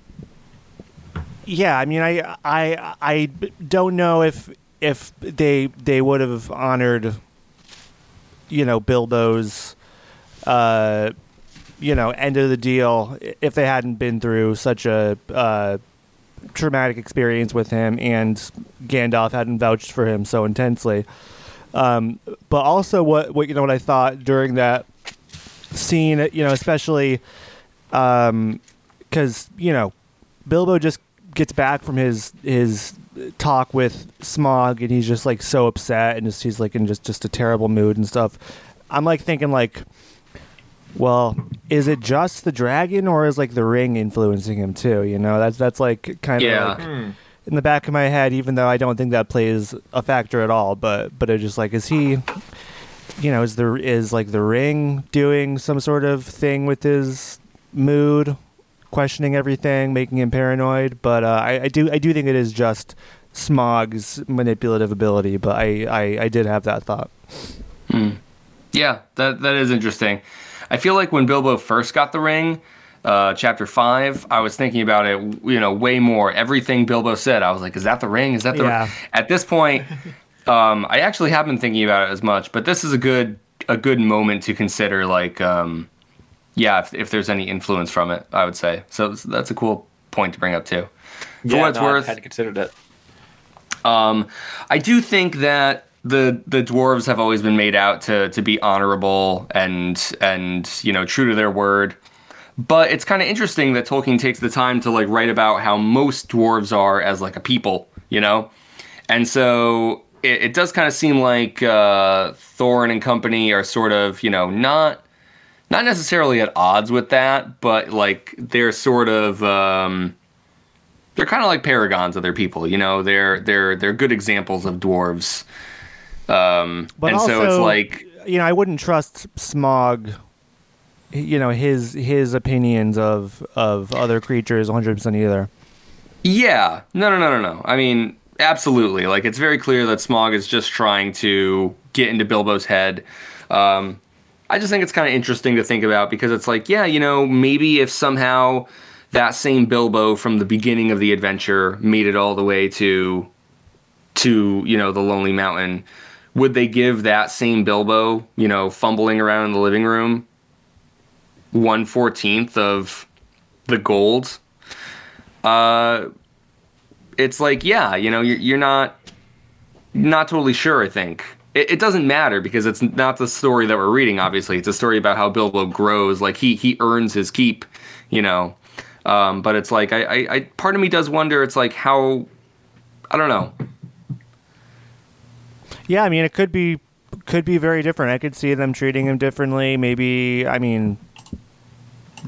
yeah, I mean I I I don't know if if they they would have honored you know Bilbo's uh you know end of the deal if they hadn't been through such a uh, traumatic experience with him and Gandalf hadn't vouched for him so intensely. Um, but also, what what you know what I thought during that scene, you know, especially because you know Bilbo just gets back from his his talk with Smaug and he's just like so upset and just he's like in just just a terrible mood and stuff. I'm like thinking like well, is it just the dragon or is like the ring influencing him too? You know, that's that's like kind of Yeah. like hmm. in the back of my head, even though I don't think that plays a factor at all. But but it's just like, is he, you know, is the is like the ring doing some sort of thing with his mood, questioning everything, making him paranoid? But uh, I, I do I do think it is just Smaug's manipulative ability. But I I, I did have that thought. Yeah, that that is interesting. I feel like when Bilbo first got the ring, uh, chapter five, I was thinking about it, you know, way more. Everything Bilbo said, I was like, "Is that the ring? Is that the?" Yeah. Ring? At this point, um, I actually haven't been thinking about it as much, but this is a good a good moment to consider, like, um, yeah, if, if there's any influence from it, I would say. So that's- a cool point to bring up too. For what it's no, I worth, hadn't considered it. um, I do think that the the dwarves have always been made out to to be honorable and and you know true to their word. But it's kind of interesting that Tolkien takes the time to like write about how most dwarves are as like a people, you know, and so it, it does kind of seem like uh, Thorin and company are sort of you know not not necessarily at odds with that, but like they're sort of. Um, they're kind of like paragons of their people. You know, they're they're they're good examples of dwarves. Um, But and so it's also- like, you know, I wouldn't trust Smaug. You know his his opinions of of other creatures 100 percent either. yeah, no, no, no, no, no. I mean, absolutely. Like, it's very clear that Smaug is just trying to get into Bilbo's head. Um, I just think it's kind of interesting to think about because it's like, yeah, you know, maybe if somehow that same Bilbo from the beginning of the adventure made it all the way to to you know the Lonely Mountain, would they give that same Bilbo, you know, fumbling around in the living room, one fourteenth of the gold? Uh, it's like, yeah, you know, you're, you're not not totally sure. I think it, it doesn't matter because it's not the story that we're reading. Obviously, it's a story about how Bilbo grows. Like he he earns his keep, you know. Um, but it's like I, I, I part of me does wonder. It's like how I don't know. Yeah, I mean, it could be could be very different. I could see them treating him differently. Maybe, I mean,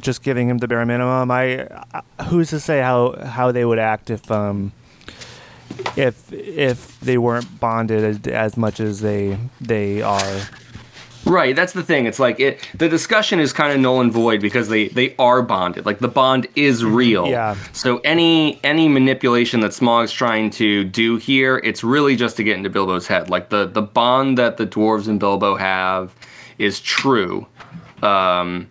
just giving him the bare minimum. I, I who's to say how how they would act if um if if they weren't bonded as, as much as they they are. Right, that's the thing. It's like it. The discussion is kind of null and void because they they are bonded. Like the bond is real. Yeah. So any any manipulation that Smaug's trying to do here, it's really just to get into Bilbo's head. Like the the bond that the dwarves and Bilbo have is true. Um,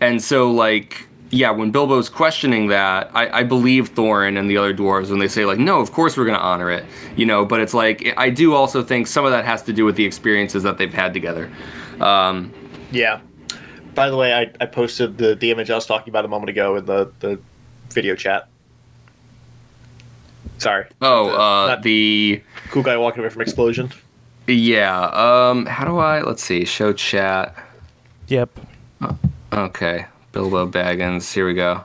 and so like yeah, when Bilbo's questioning that, I, I believe Thorin and the other dwarves when they say like, no, of course we're gonna honor it, you know. But it's like I do also think some of that has to do with the experiences that they've had together. Um, Yeah. By the way, I, I posted the, the image I was talking about a moment ago in the, the video chat. Sorry. oh, The- uh, the Cool guy walking away from explosion. yeah. Um, how do I? Let's see. Show chat. Yep. Okay, Bilbo Baggins. Here we go.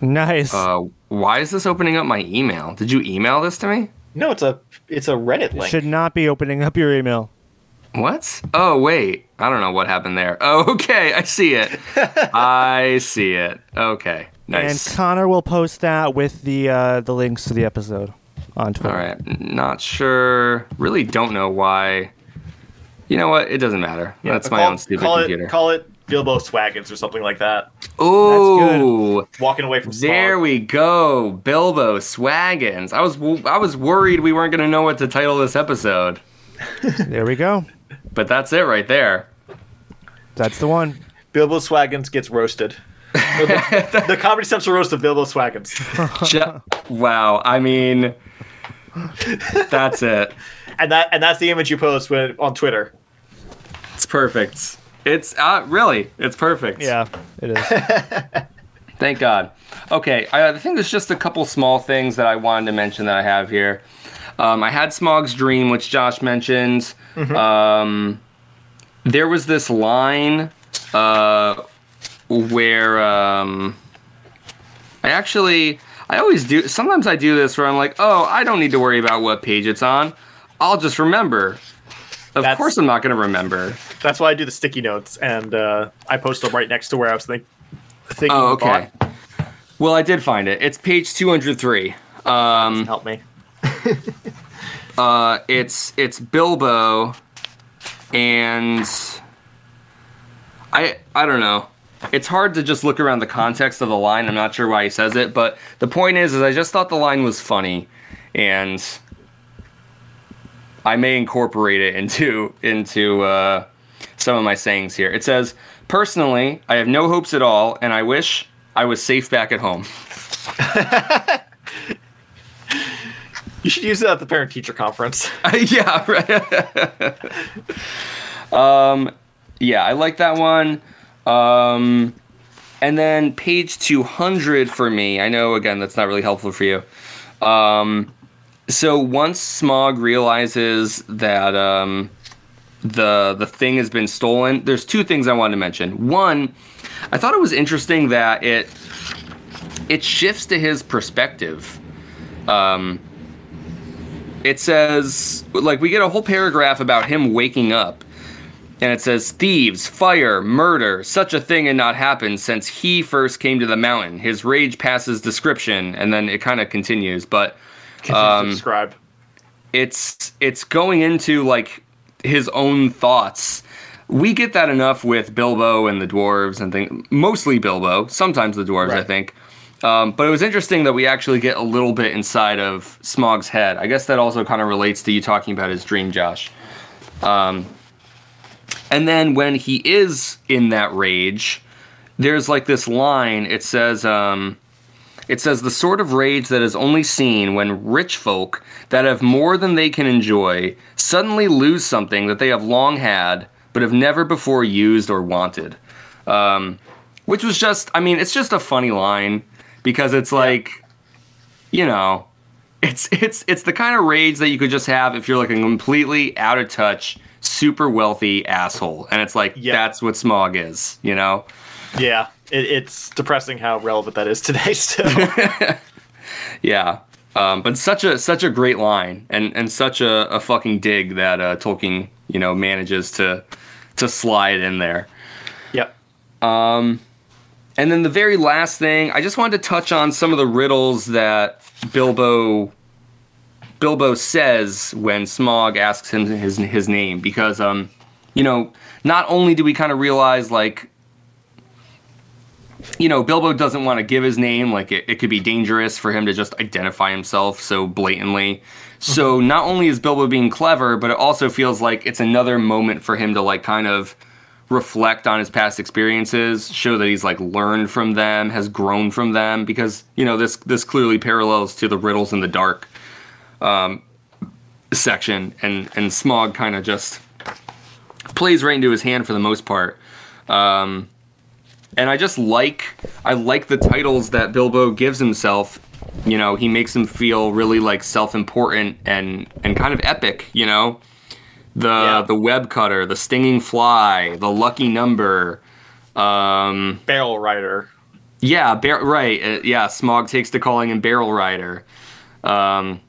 Nice. Uh, why is this opening up my email? Did you email this to me? No, it's a it's a Reddit link. Should not be opening up your email. What? Oh, wait. I don't know what happened there. Oh, okay. I see it. I see it. Okay. Nice. And Connor will post that with the uh, the links to the episode on Twitter. All right. Not sure. Really don't know why. You know what? It doesn't matter. That's my call, own stupid call computer. It, call it Bilbo Swaggins or something like that. Ooh. That's good. Walking away from Smaug. There we go. Bilbo Swaggins. I was I was worried we weren't going to know what to title this episode. There we go. But that's it right there. That's the one. Bilbo Swaggins gets roasted. The, the Comedy Central roast of Bilbo Swaggins. Ju- wow. I mean that's it. And that and that's the image you post when, on Twitter. It's perfect. It's uh, really, it's perfect. Yeah, it is. Thank God. Okay, I, I think there's just a couple small things that I wanted to mention that I have here. Um, I had Smaug's Dream, which Josh mentioned. Um, there was this line uh, where um, I actually, I always do, sometimes I do this where I'm like, oh, I don't need to worry about what page it's on. I'll just remember. Of That's- course, I'm not going to remember. That's why I do the sticky notes, and uh, I post them right next to where I was think, thinking. Oh, okay. Well, I did find it. It's page 203. Um, Help me. uh, it's it's Bilbo, and I I don't know. It's hard to just look around the context of the line. I'm not sure why he says it, but the point is, is I just thought the line was funny, and I may incorporate it into into uh, some of my sayings here. It says, "Personally, I have no hopes at all, and I wish I was safe back at home." You should use it at the parent teacher conference. yeah, right. um, yeah, I like that one. Um, and then page 200 for me. I know, again, that's not really helpful for you. Um, so once Smaug realizes that um, the the thing has been stolen, there's two things I wanted to mention. One, I thought it was interesting that it it shifts to his perspective. Um, it says like we get a whole paragraph about him waking up and it says thieves fire murder such a thing had not happened since he first came to the mountain his rage passes description and then it kind of continues but Um, to describe. it's it's going into like his own thoughts. We get that enough with bilbo and the dwarves and things mostly bilbo sometimes the dwarves i think. Um, but it was interesting that we actually get a little bit inside of Smaug's head. I guess that also kind of relates to you talking about his dream josh. Um, and then when he is in that rage there's like this line it says um, it says the sort of rage that is only seen when rich folk that have more than they can enjoy suddenly lose something that they have long had but have never before used or wanted. Um, which was just, I mean, it's just a funny line because it's like, you know, it's it's it's the kind of rage that you could just have if you're like a completely out of touch, super wealthy asshole, and it's like Yeah. that's what Smaug is, you know. Yeah, it, it's depressing how relevant that is today. Still, Yeah. Um, but such a such a great line and and such a, a fucking dig that uh, Tolkien you know manages to to slide in there. yep. Um, and then the very last thing, I just wanted to touch on some of the riddles that Bilbo Bilbo says when Smaug asks him his his name because um you know, not only do we kind of realize like you know, Bilbo doesn't want to give his name. Like, it, it could be dangerous for him to just identify himself so blatantly. So, not only is Bilbo being clever, but it also feels like it's another moment for him to, like, kind of reflect on his past experiences, show that he's, like, learned from them, has grown from them, because, you know, this, this clearly parallels to the Riddles in the Dark um, section. And, and Smaug kind of just plays right into his hand for the most part. Um, and I just like I like the titles that Bilbo gives himself. You know, he makes him feel really like self-important and and kind of epic. You know, the Yeah. the web cutter, the stinging fly, the lucky number. Um, Barrel Rider. yeah, bar- right. Uh, yeah, Smaug takes to calling him Barrel Rider. Um,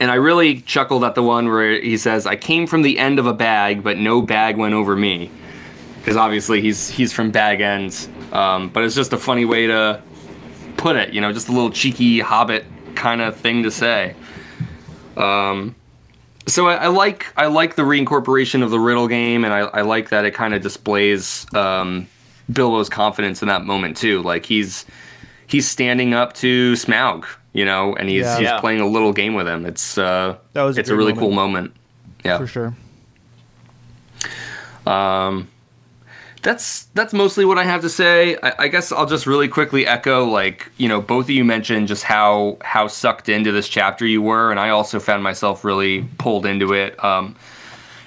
and I really chuckled at the one where he says, "I came from the end of a bag, but no bag went over me," because obviously he's he's from Bag Ends. Um, but it's just a funny way to put it, you know, just a little cheeky Hobbit kind of thing to say. Um, so I, I like I like the reincorporation of the riddle game, and I, I like that it kind of displays um, Bilbo's confidence in that moment too. Like he's he's standing up to Smaug, you know, and he's Yeah. he's Yeah. playing a little game with him. It's uh, That was a it's a really moment. cool moment. Yeah. for sure. Um, that's that's mostly what I have to say. I, I guess I'll just really quickly echo, like you know, both of you mentioned just how how sucked into this chapter you were, and I also found myself really pulled into it. Um,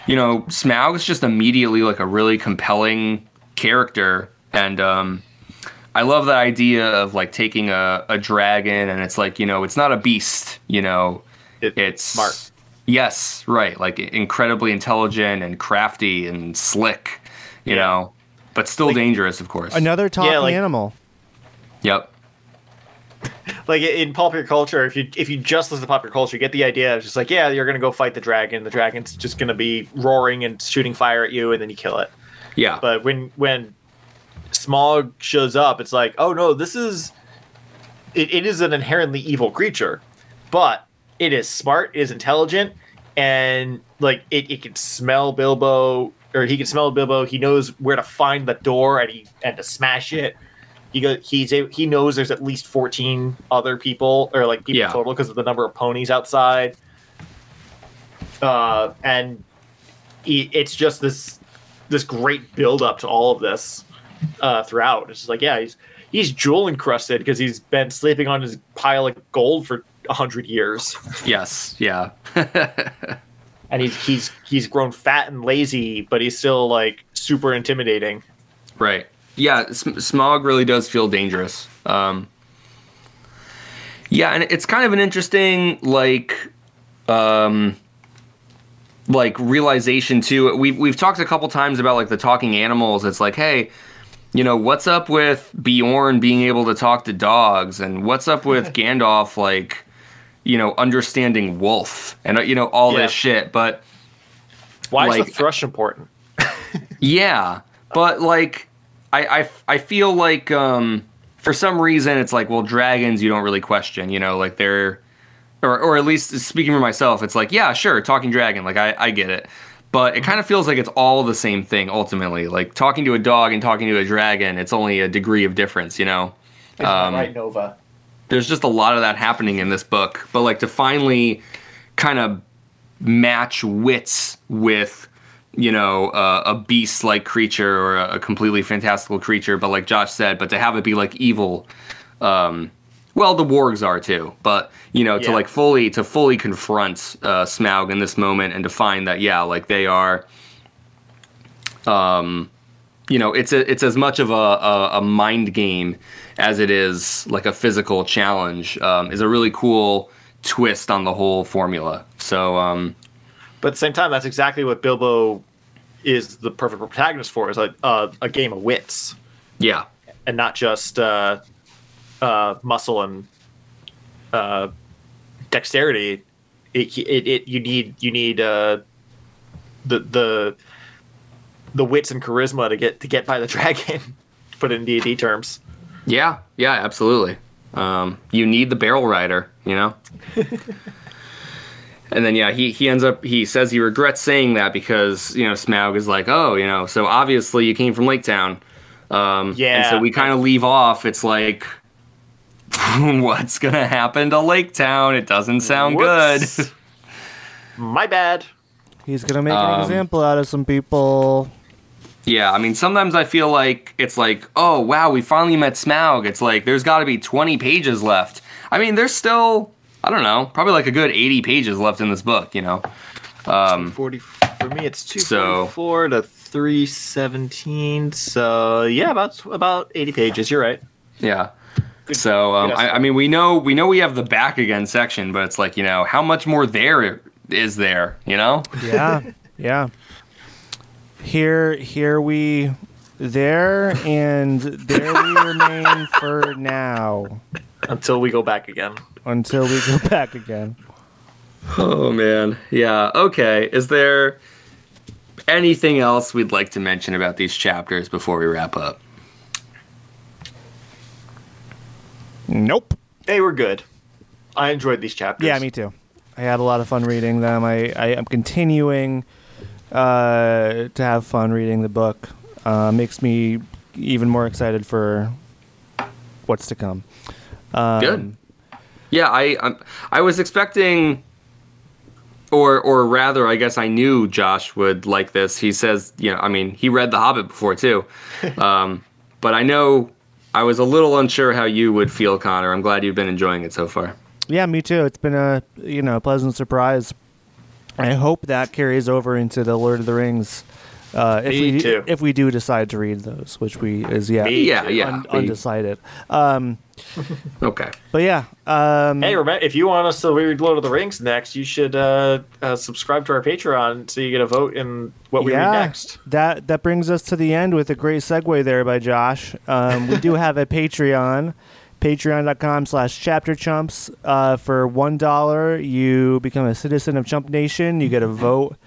you know, Smaug is just immediately like a really compelling character, and um, I love that idea of like taking a, a dragon, and it's like you know, it's not a beast, you know, It- it's smart. Yes, right. Like incredibly intelligent and crafty and slick, you Yeah. know, but still Like- dangerous, of course. Another talking like- animal. Yep. like in popular culture, if you if you just listen to popular culture, you get the idea. It's just like, yeah, you're gonna go fight the dragon. The dragon's just gonna be roaring and shooting fire at you, and then you kill it. Yeah. But when when Smaug shows up, it's like, oh no, this is it, it is an inherently evil creature, but it is smart, it is intelligent, and like it, it can smell Bilbo or he can smell Bilbo. He knows where to find the door and he and to smash it. He go, he's a, he knows there's at least 14 other people or like people Yeah. total because of the number of ponies outside. Uh, and he, it's just this this great build up to all of this uh, throughout. It's just like, yeah, he's he's jewel encrusted because he's been sleeping on his pile of gold for a hundred years, yes. Yeah. and he's he's he's grown fat and lazy, but he's still like super intimidating. right. Yeah. Smaug really does feel dangerous. Um, yeah, and it's kind of an interesting like um like realization too. We've we've talked a couple times about like the talking animals. It's like, hey, you know, what's up with Beorn being able to talk to dogs, and what's up with Gandalf like, you know, understanding wolf, and uh, you know all Yeah. this shit. But Why is Like- the thrush important? yeah, but like, I I, I feel like um for some reason it's like well dragons you don't really question you know like they're or or at least speaking for myself it's like yeah sure talking dragon like I I get it. But it kind of feels like it's all the same thing ultimately. Like talking to a dog and talking to a dragon, it's only a degree of difference, you know. Um, right, Nova. There's just a lot of that happening in this book. But like to finally kind of match wits with, you know, uh, a beast like creature or a, a completely fantastical creature, but like Josh said, but to have it be like evil. Um, well, the wargs are too, but you know, to like fully to fully confront uh, Smaug in this moment and to find that yeah, like they are. Um, you know, it's a, it's as much of a, a, a mind game as it is like a physical challenge. Um, is a really cool twist on the whole formula. So um, But at the same time, that's exactly what Bilbo is the perfect protagonist for is a uh, a game of wits yeah, and not just uh, uh, muscle and uh, dexterity. It, it, it you need you need uh, the the the wits and charisma to get to get by the dragon. to put it in D and D terms. Yeah, yeah, absolutely. Um, you need the barrel rider, you know. and then yeah, he he ends up he says he regrets saying that because you know Smaug is like, oh, you know, so obviously you came from Lake Town. Um, And Yeah. so we kind of leave off. It's like, what's gonna happen to Lake Town? It doesn't sound Whoops. good. My bad. He's gonna make Um, an example out of some people. Yeah, I mean, sometimes I feel like it's like, oh wow, we finally met Smaug. It's like there's got to be 20 pages left. I mean, there's still, I don't know, probably like a good 80 pages left in this book. You know, um, 40 for me it's So- 244 to 317 so yeah about about 80 pages you're right yeah. So um, I, I mean, we know we know we have the back again section, but it's like you know, how much more there is there? You know? Yeah, yeah. Here, here we, there and there we remain for now until we go back again until we go back again. Oh man, yeah. Okay, is there anything else we'd like to mention about these chapters before we wrap up? Nope. they were good i enjoyed these chapters Yeah, me too. I had a lot of fun reading them. I, I am continuing uh, to have fun reading the book. Uh, makes me even more excited for what's to come. Um, Good. Yeah, I I, I was expecting, or or rather, I guess I knew Josh would like this. He says, you know, I mean, he read The Hobbit before too, um, but I know I was a little unsure how you would feel, Connor. I'm glad you've been enjoying it so far. Yeah, me too. It's been a you know pleasant surprise. I hope that carries over into the Lord of the Rings. Uh, if Me we too. if we do decide to read those, which we is yeah Me Yeah, yeah. un- undecided. Um, okay. but yeah, um, Hey, remember, if you want us to read Lord of the Rings next, you should uh, uh, subscribe to our Patreon so you get a vote in what we yeah, read next. that that brings us to the end with a great segue there by Josh. Um, we do have a Patreon, patreon.com slash chapter chumps. Uh, for one dollar, you become a citizen of Chump Nation. You get a vote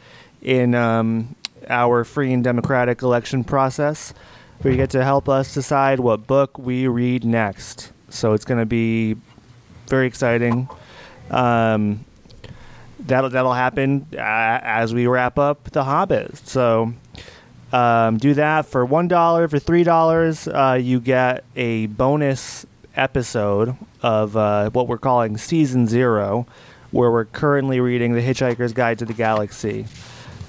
in um, our free and democratic election process, where you get to help us decide what book we read next. So it's going to be very exciting. Um, that'll that'll happen uh, as we wrap up the Hobbit. So um, do that for one dollar. For three dollars, uh, you get a bonus episode of uh, what we're calling Season Zero, where we're currently reading The Hitchhiker's Guide to the Galaxy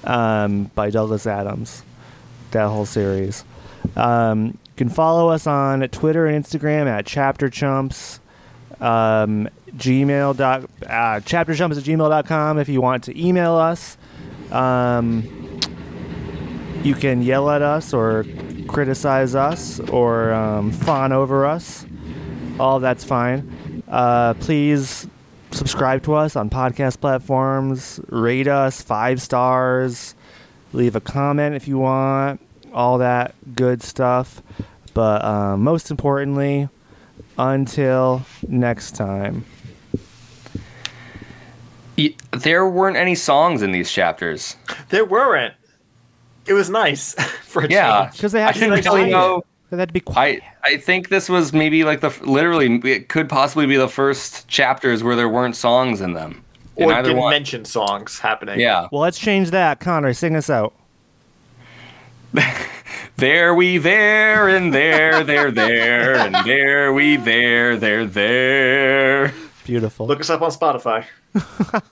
um, by Douglas Adams. That whole series. Um, you can follow us on Twitter and Instagram at Chapter Chumps um, gmail dot uh, chapterchumps at gmail.com if you want to email us um, you can yell at us or criticize us or um, fawn over us all that's fine uh, please subscribe to us on podcast platforms rate us five stars leave a comment if you want all that good stuff but uh, most importantly until next time. There weren't any songs in these chapters. There weren't. It was nice for a Yeah. change. Because they had I to didn't really quiet. know. They had to be quiet. I I think this was maybe like the literally it could possibly be the first chapters where there weren't songs in them. In Or either didn't one. mention songs happening. Yeah. well, let's change that. Connor, sing us out. There we there and there there there and there we there there there. Beautiful. Look us up on Spotify.